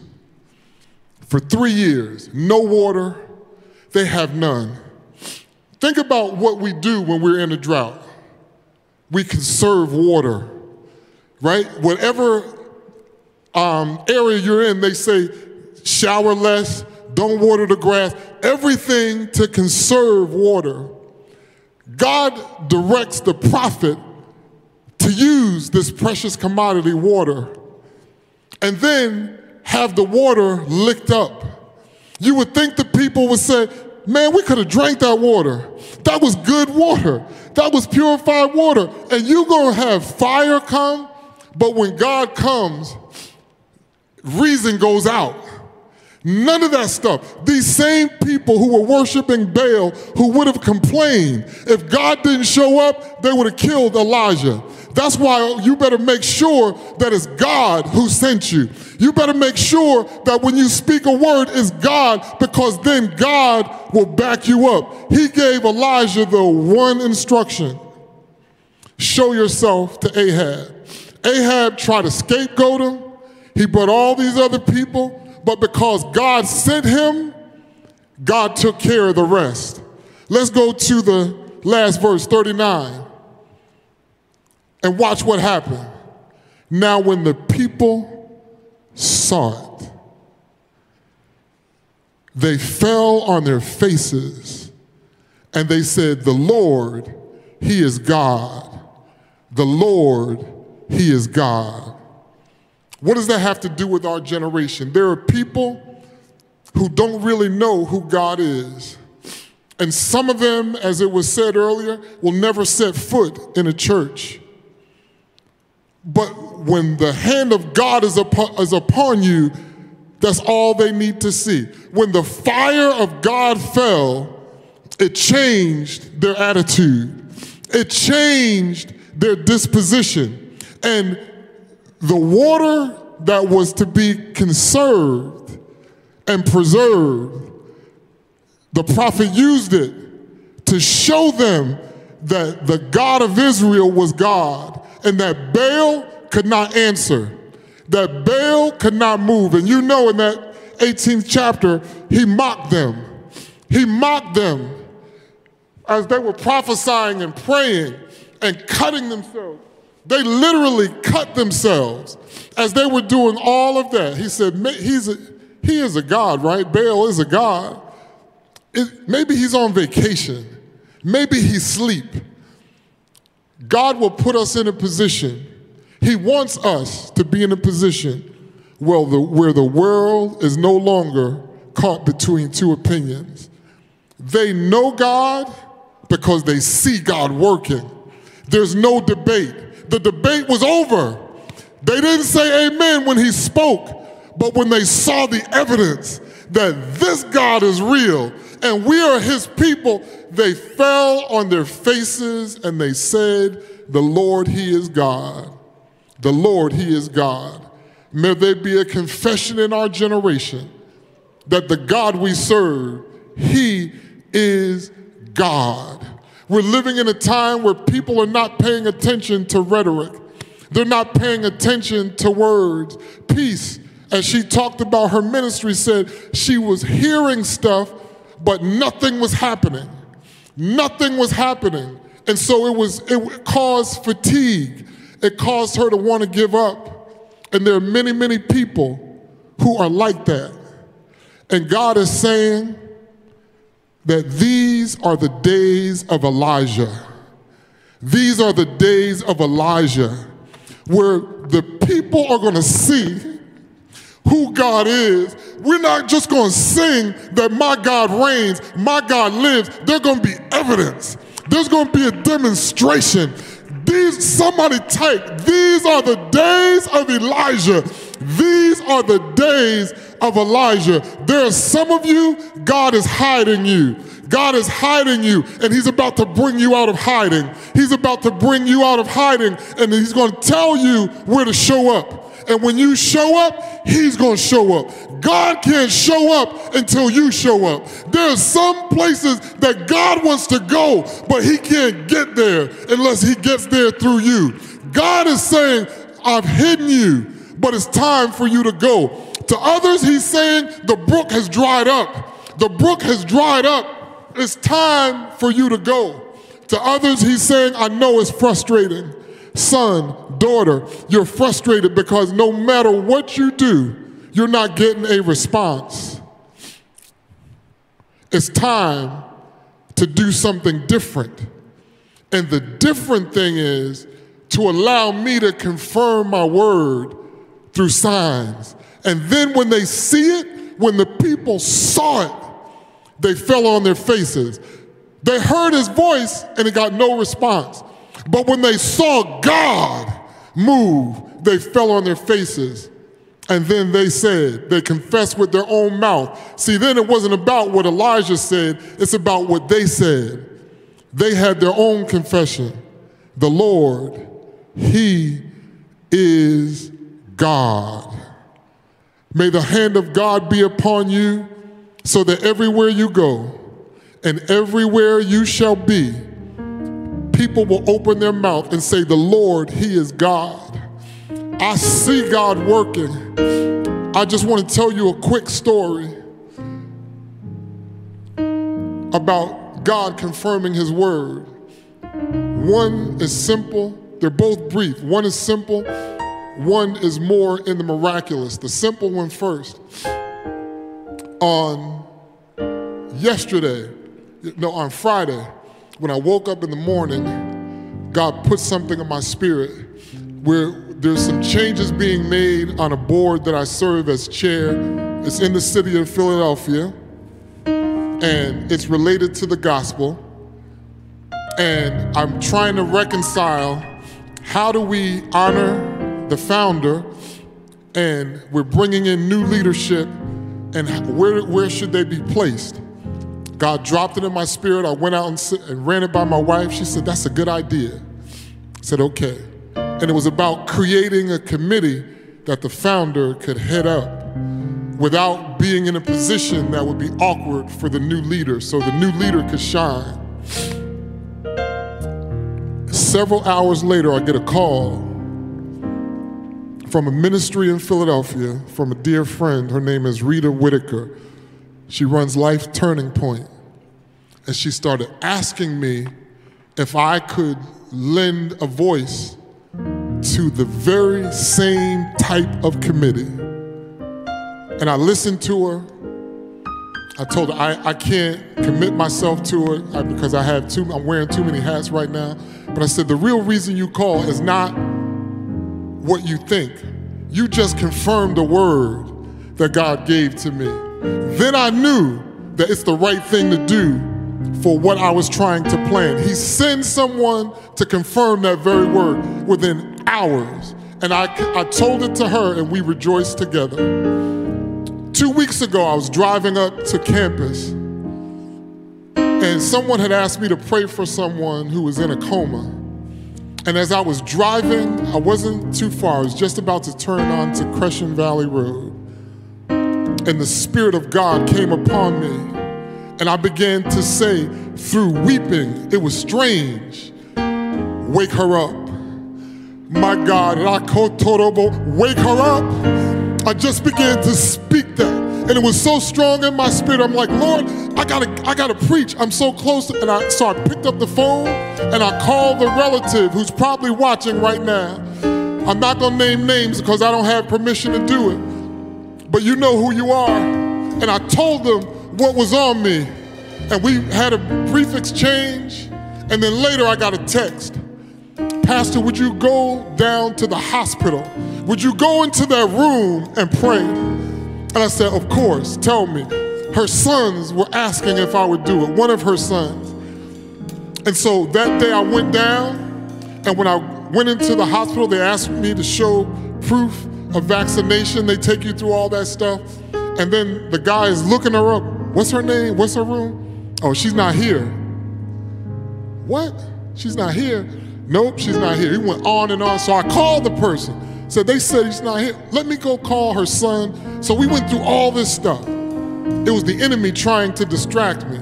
for three years, no water, they have none. Think about what we do when we're in a drought. We conserve water, right? Whatever um, area you're in, they say shower less, don't water the grass, everything to conserve water. God directs the prophet to use this precious commodity water. And then have the water licked up. You would think the people would say, man, we could have drank that water. That was good water. That was purified water. And you're going to have fire come, but when God comes, reason goes out. None of that stuff. These same people who were worshiping Baal, who would have complained, if God didn't show up, they would have killed Elijah. That's why you better make sure that it's God who sent you. You better make sure that when you speak a word, it's God because then God will back you up. He gave Elijah the one instruction show yourself to Ahab. Ahab tried to scapegoat him, he brought all these other people, but because God sent him, God took care of the rest. Let's go to the last verse, 39. And watch what happened. Now, when the people saw it, they fell on their faces and they said, The Lord, He is God. The Lord, He is God. What does that have to do with our generation? There are people who don't really know who God is. And some of them, as it was said earlier, will never set foot in a church. But when the hand of God is upon, is upon you, That's all they need to see. When the fire of God fell, it changed their attitude, it changed their disposition. And the water that was to be conserved and preserved, the prophet used it to show them that the God of Israel was God and that Baal could not answer, that Baal could not move. And you know, in that 18th chapter, he mocked them. He mocked them as they were prophesying and praying and cutting themselves. They literally cut themselves as they were doing all of that. He said, he's a, He is a God, right? Baal is a God. It, maybe he's on vacation. Maybe he's asleep. God will put us in a position. He wants us to be in a position where the, where the world is no longer caught between two opinions. They know God because they see God working. There's no debate. The debate was over. They didn't say amen when he spoke, but when they saw the evidence that this God is real and we are his people, they fell on their faces and they said, The Lord, he is God. The Lord, he is God. May there be a confession in our generation that the God we serve, he is God. We're living in a time where people are not paying attention to rhetoric. They're not paying attention to words. Peace, as she talked about her ministry, said she was hearing stuff, but nothing was happening. Nothing was happening. And so it was it caused fatigue. It caused her to want to give up. And there are many, many people who are like that. And God is saying that these are the days of Elijah. These are the days of Elijah where the people are going to see who God is. We're not just going to sing that my God reigns, my God lives. There's going to be evidence. There's going to be a demonstration. These, somebody type, these are the days of Elijah. These are the days of Elijah. There are some of you, God is hiding you. God is hiding you, and He's about to bring you out of hiding. He's about to bring you out of hiding, and He's going to tell you where to show up. And when you show up, He's going to show up. God can't show up until you show up. There are some places that God wants to go, but He can't get there unless He gets there through you. God is saying, I've hidden you, but it's time for you to go. To others, He's saying, the brook has dried up. The brook has dried up it's time for you to go. To others, he's saying, I know it's frustrating. Son, daughter, you're frustrated because no matter what you do, you're not getting a response. It's time to do something different. And the different thing is to allow me to confirm my word through signs. And then when they see it, when the people saw it, they fell on their faces. They heard his voice and it got no response. But when they saw God move, they fell on their faces. And then they said, they confessed with their own mouth. See, then it wasn't about what Elijah said, it's about what they said. They had their own confession. The Lord, He is God. May the hand of God be upon you so that everywhere you go and everywhere you shall be, people will open their mouth and say, The Lord, He is God. I see God working. I just want to tell you a quick story about God confirming His word. One is simple, they're both brief. One is simple, one is more in the miraculous. The simple one first on yesterday, no, on Friday, when I woke up in the morning, God put something in my spirit where there's some changes being made on a board that I serve as chair. It's in the city of Philadelphia, and it's related to the gospel. And I'm trying to reconcile how do we honor the founder and we're bringing in new leadership, and where, where should they be placed? God dropped it in my spirit. I went out and, and ran it by my wife. She said, That's a good idea. I said, Okay. And it was about creating a committee that the founder could head up without being in a position that would be awkward for the new leader so the new leader could shine. Several hours later, I get a call from a ministry in Philadelphia from a dear friend. Her name is Rita Whitaker. She runs Life Turning Point. And she started asking me if I could lend a voice to the very same type of committee and I listened to her. I told her I, I can't commit myself to it uh, because I have too, I'm wearing too many hats right now. But I said, the real reason you call is not what you think. You just confirmed the word that God gave to me. Then I knew that it's the right thing to do for what I was trying to plan. He sends someone to confirm that very word within hours. And I, I told it to her, and we rejoiced together. Two weeks ago, I was driving up to campus, and someone had asked me to pray for someone who was in a coma. And as I was driving, I wasn't too far, I was just about to turn onto Crescent Valley Road. And the Spirit of God came upon me, and I began to say, through weeping, it was strange, wake her up. My God, wake her up. I just began to speak that. And it was so strong in my spirit. I'm like, Lord, I gotta, I gotta preach. I'm so close. And I so I picked up the phone and I called the relative who's probably watching right now. I'm not gonna name names because I don't have permission to do it. But you know who you are. And I told them what was on me. And we had a brief exchange. And then later I got a text. Pastor, would you go down to the hospital? Would you go into that room and pray? And I said, Of course, tell me. Her sons were asking if I would do it, one of her sons. And so that day I went down, and when I went into the hospital, they asked me to show proof of vaccination. They take you through all that stuff. And then the guy is looking her up. What's her name? What's her room? Oh, she's not here. What? She's not here. Nope, she's not here. He went on and on. So I called the person. Said, they said he's not here. Let me go call her son. So we went through all this stuff. It was the enemy trying to distract me.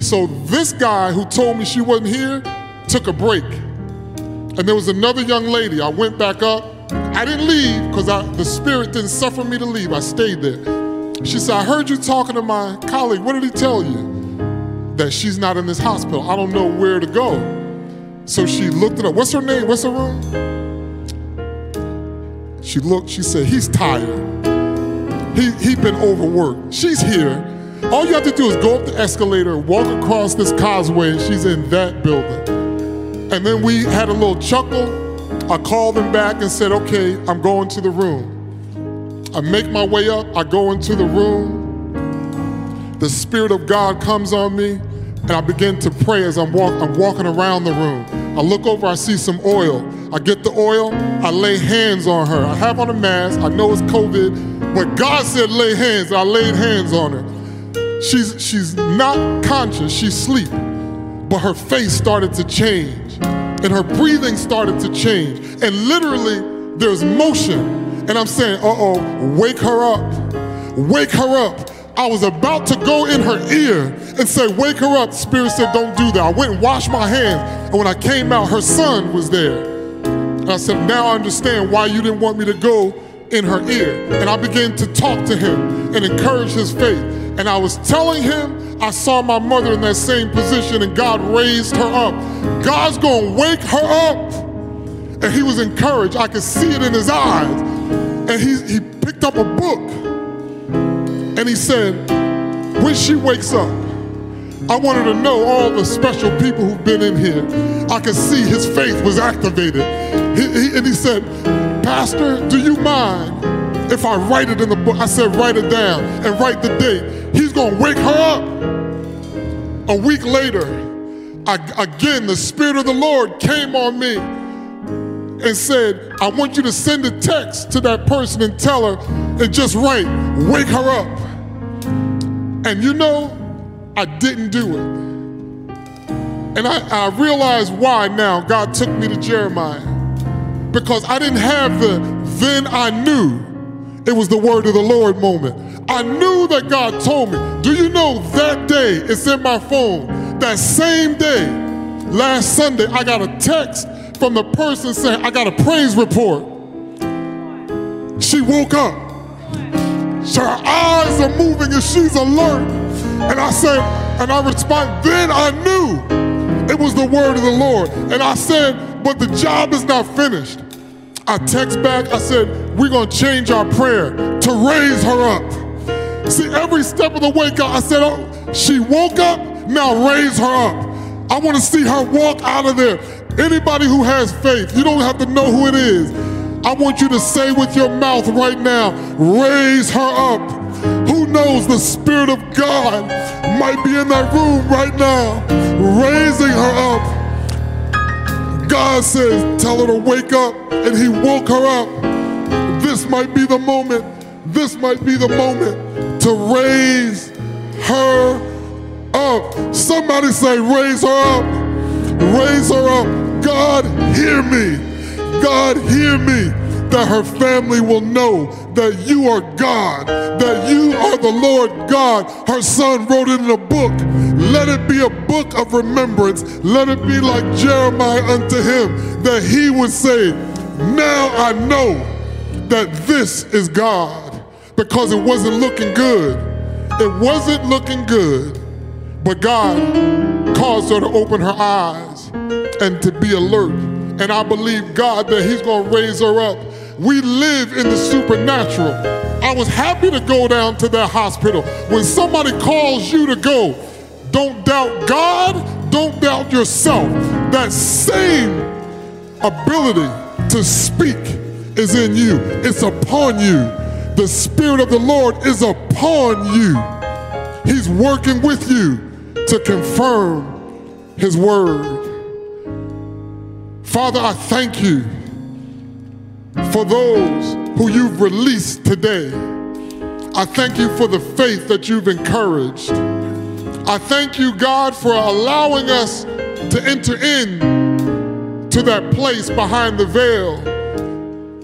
So this guy who told me she wasn't here took a break. And there was another young lady. I went back up. I didn't leave because the spirit didn't suffer me to leave. I stayed there. She said, I heard you talking to my colleague. What did he tell you? That she's not in this hospital. I don't know where to go. So she looked it up. What's her name? What's her room? She looked, she said, he's tired. He he been overworked. She's here. All you have to do is go up the escalator, walk across this causeway, and she's in that building. And then we had a little chuckle. I called him back and said, okay, I'm going to the room. I make my way up, I go into the room. The Spirit of God comes on me. And I begin to pray as I'm, walk, I'm walking around the room. I look over, I see some oil. I get the oil, I lay hands on her. I have on a mask, I know it's COVID, but God said lay hands, I laid hands on her. She's, she's not conscious, she's asleep, but her face started to change and her breathing started to change. And literally, there's motion. And I'm saying, uh oh, wake her up, wake her up. I was about to go in her ear and say, Wake her up. Spirit said, Don't do that. I went and washed my hands. And when I came out, her son was there. And I said, Now I understand why you didn't want me to go in her ear. And I began to talk to him and encourage his faith. And I was telling him I saw my mother in that same position and God raised her up. God's gonna wake her up. And he was encouraged. I could see it in his eyes. And he, he picked up a book and he said, when she wakes up, I wanted to know all the special people who've been in here. I could see his faith was activated. He, he, and he said, Pastor, do you mind if I write it in the book? I said, write it down and write the date. He's going to wake her up. A week later, I, again, the Spirit of the Lord came on me. and said, I want you to send a text to that person and tell her and just write, wake her up. And you know, I didn't do it. And I, I realized why now God took me to Jeremiah. Because I didn't have the then I knew it was the word of the Lord moment. I knew that God told me. Do you know that day, it's in my phone, that same day, last Sunday, I got a text from the person saying, I got a praise report. She woke up. Her eyes are moving and she's alert. And I said, and I respond, then I knew it was the word of the Lord. And I said, but the job is not finished. I text back, I said, we're gonna change our prayer to raise her up. See, every step of the way, God, I said, oh, she woke up, now raise her up. I wanna see her walk out of there. Anybody who has faith, you don't have to know who it is. I want you to say with your mouth right now, raise her up. Who knows the Spirit of God might be in that room right now, raising her up. God says, tell her to wake up, and He woke her up. This might be the moment, this might be the moment to raise her up. Somebody say, raise her up, raise her up. God, hear me. God, hear me that her family will know that you are God, that you are the Lord God. Her son wrote it in a book. Let it be a book of remembrance. Let it be like Jeremiah unto him, that he would say, Now I know that this is God, because it wasn't looking good. It wasn't looking good, but God caused her to open her eyes and to be alert. And I believe God that He's going to raise her up we live in the supernatural. I was happy to go down to that hospital. When somebody calls you to go, don't doubt God, don't doubt yourself. That same ability to speak is in you, it's upon you. The Spirit of the Lord is upon you. He's working with you to confirm His word. Father, I thank you for those who you've released today. I thank you for the faith that you've encouraged. I thank you, God, for allowing us to enter in to that place behind the veil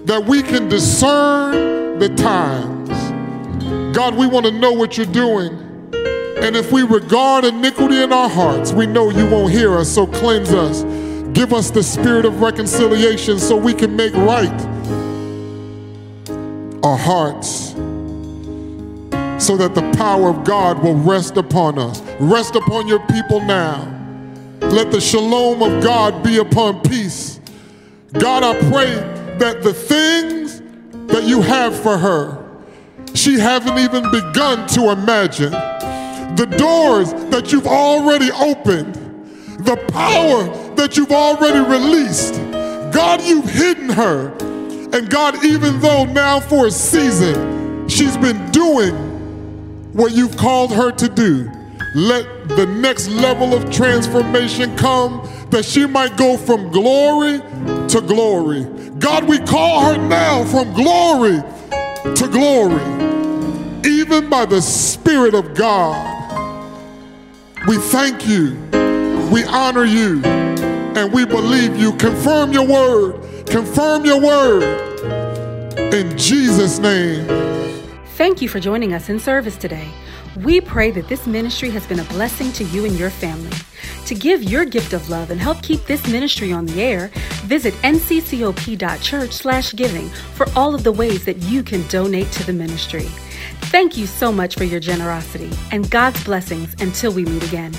that we can discern the times. God, we want to know what you're doing. And if we regard iniquity in our hearts, we know you won't hear us, so cleanse us. Give us the spirit of reconciliation so we can make right our hearts so that the power of God will rest upon us. Rest upon your people now. Let the shalom of God be upon peace. God, I pray that the things that you have for her, she haven't even begun to imagine. The doors that you've already opened, the power that you've already released. God, you've hidden her and God, even though now for a season she's been doing what you've called her to do, let the next level of transformation come that she might go from glory to glory. God, we call her now from glory to glory, even by the Spirit of God. We thank you, we honor you, and we believe you. Confirm your word Confirm your word in Jesus' name. Thank you for joining us in service today. We pray that this ministry has been a blessing to you and your family. To give your gift of love and help keep this ministry on the air, visit nccop.church/giving for all of the ways that you can donate to the ministry. Thank you so much for your generosity and God's blessings until we meet again.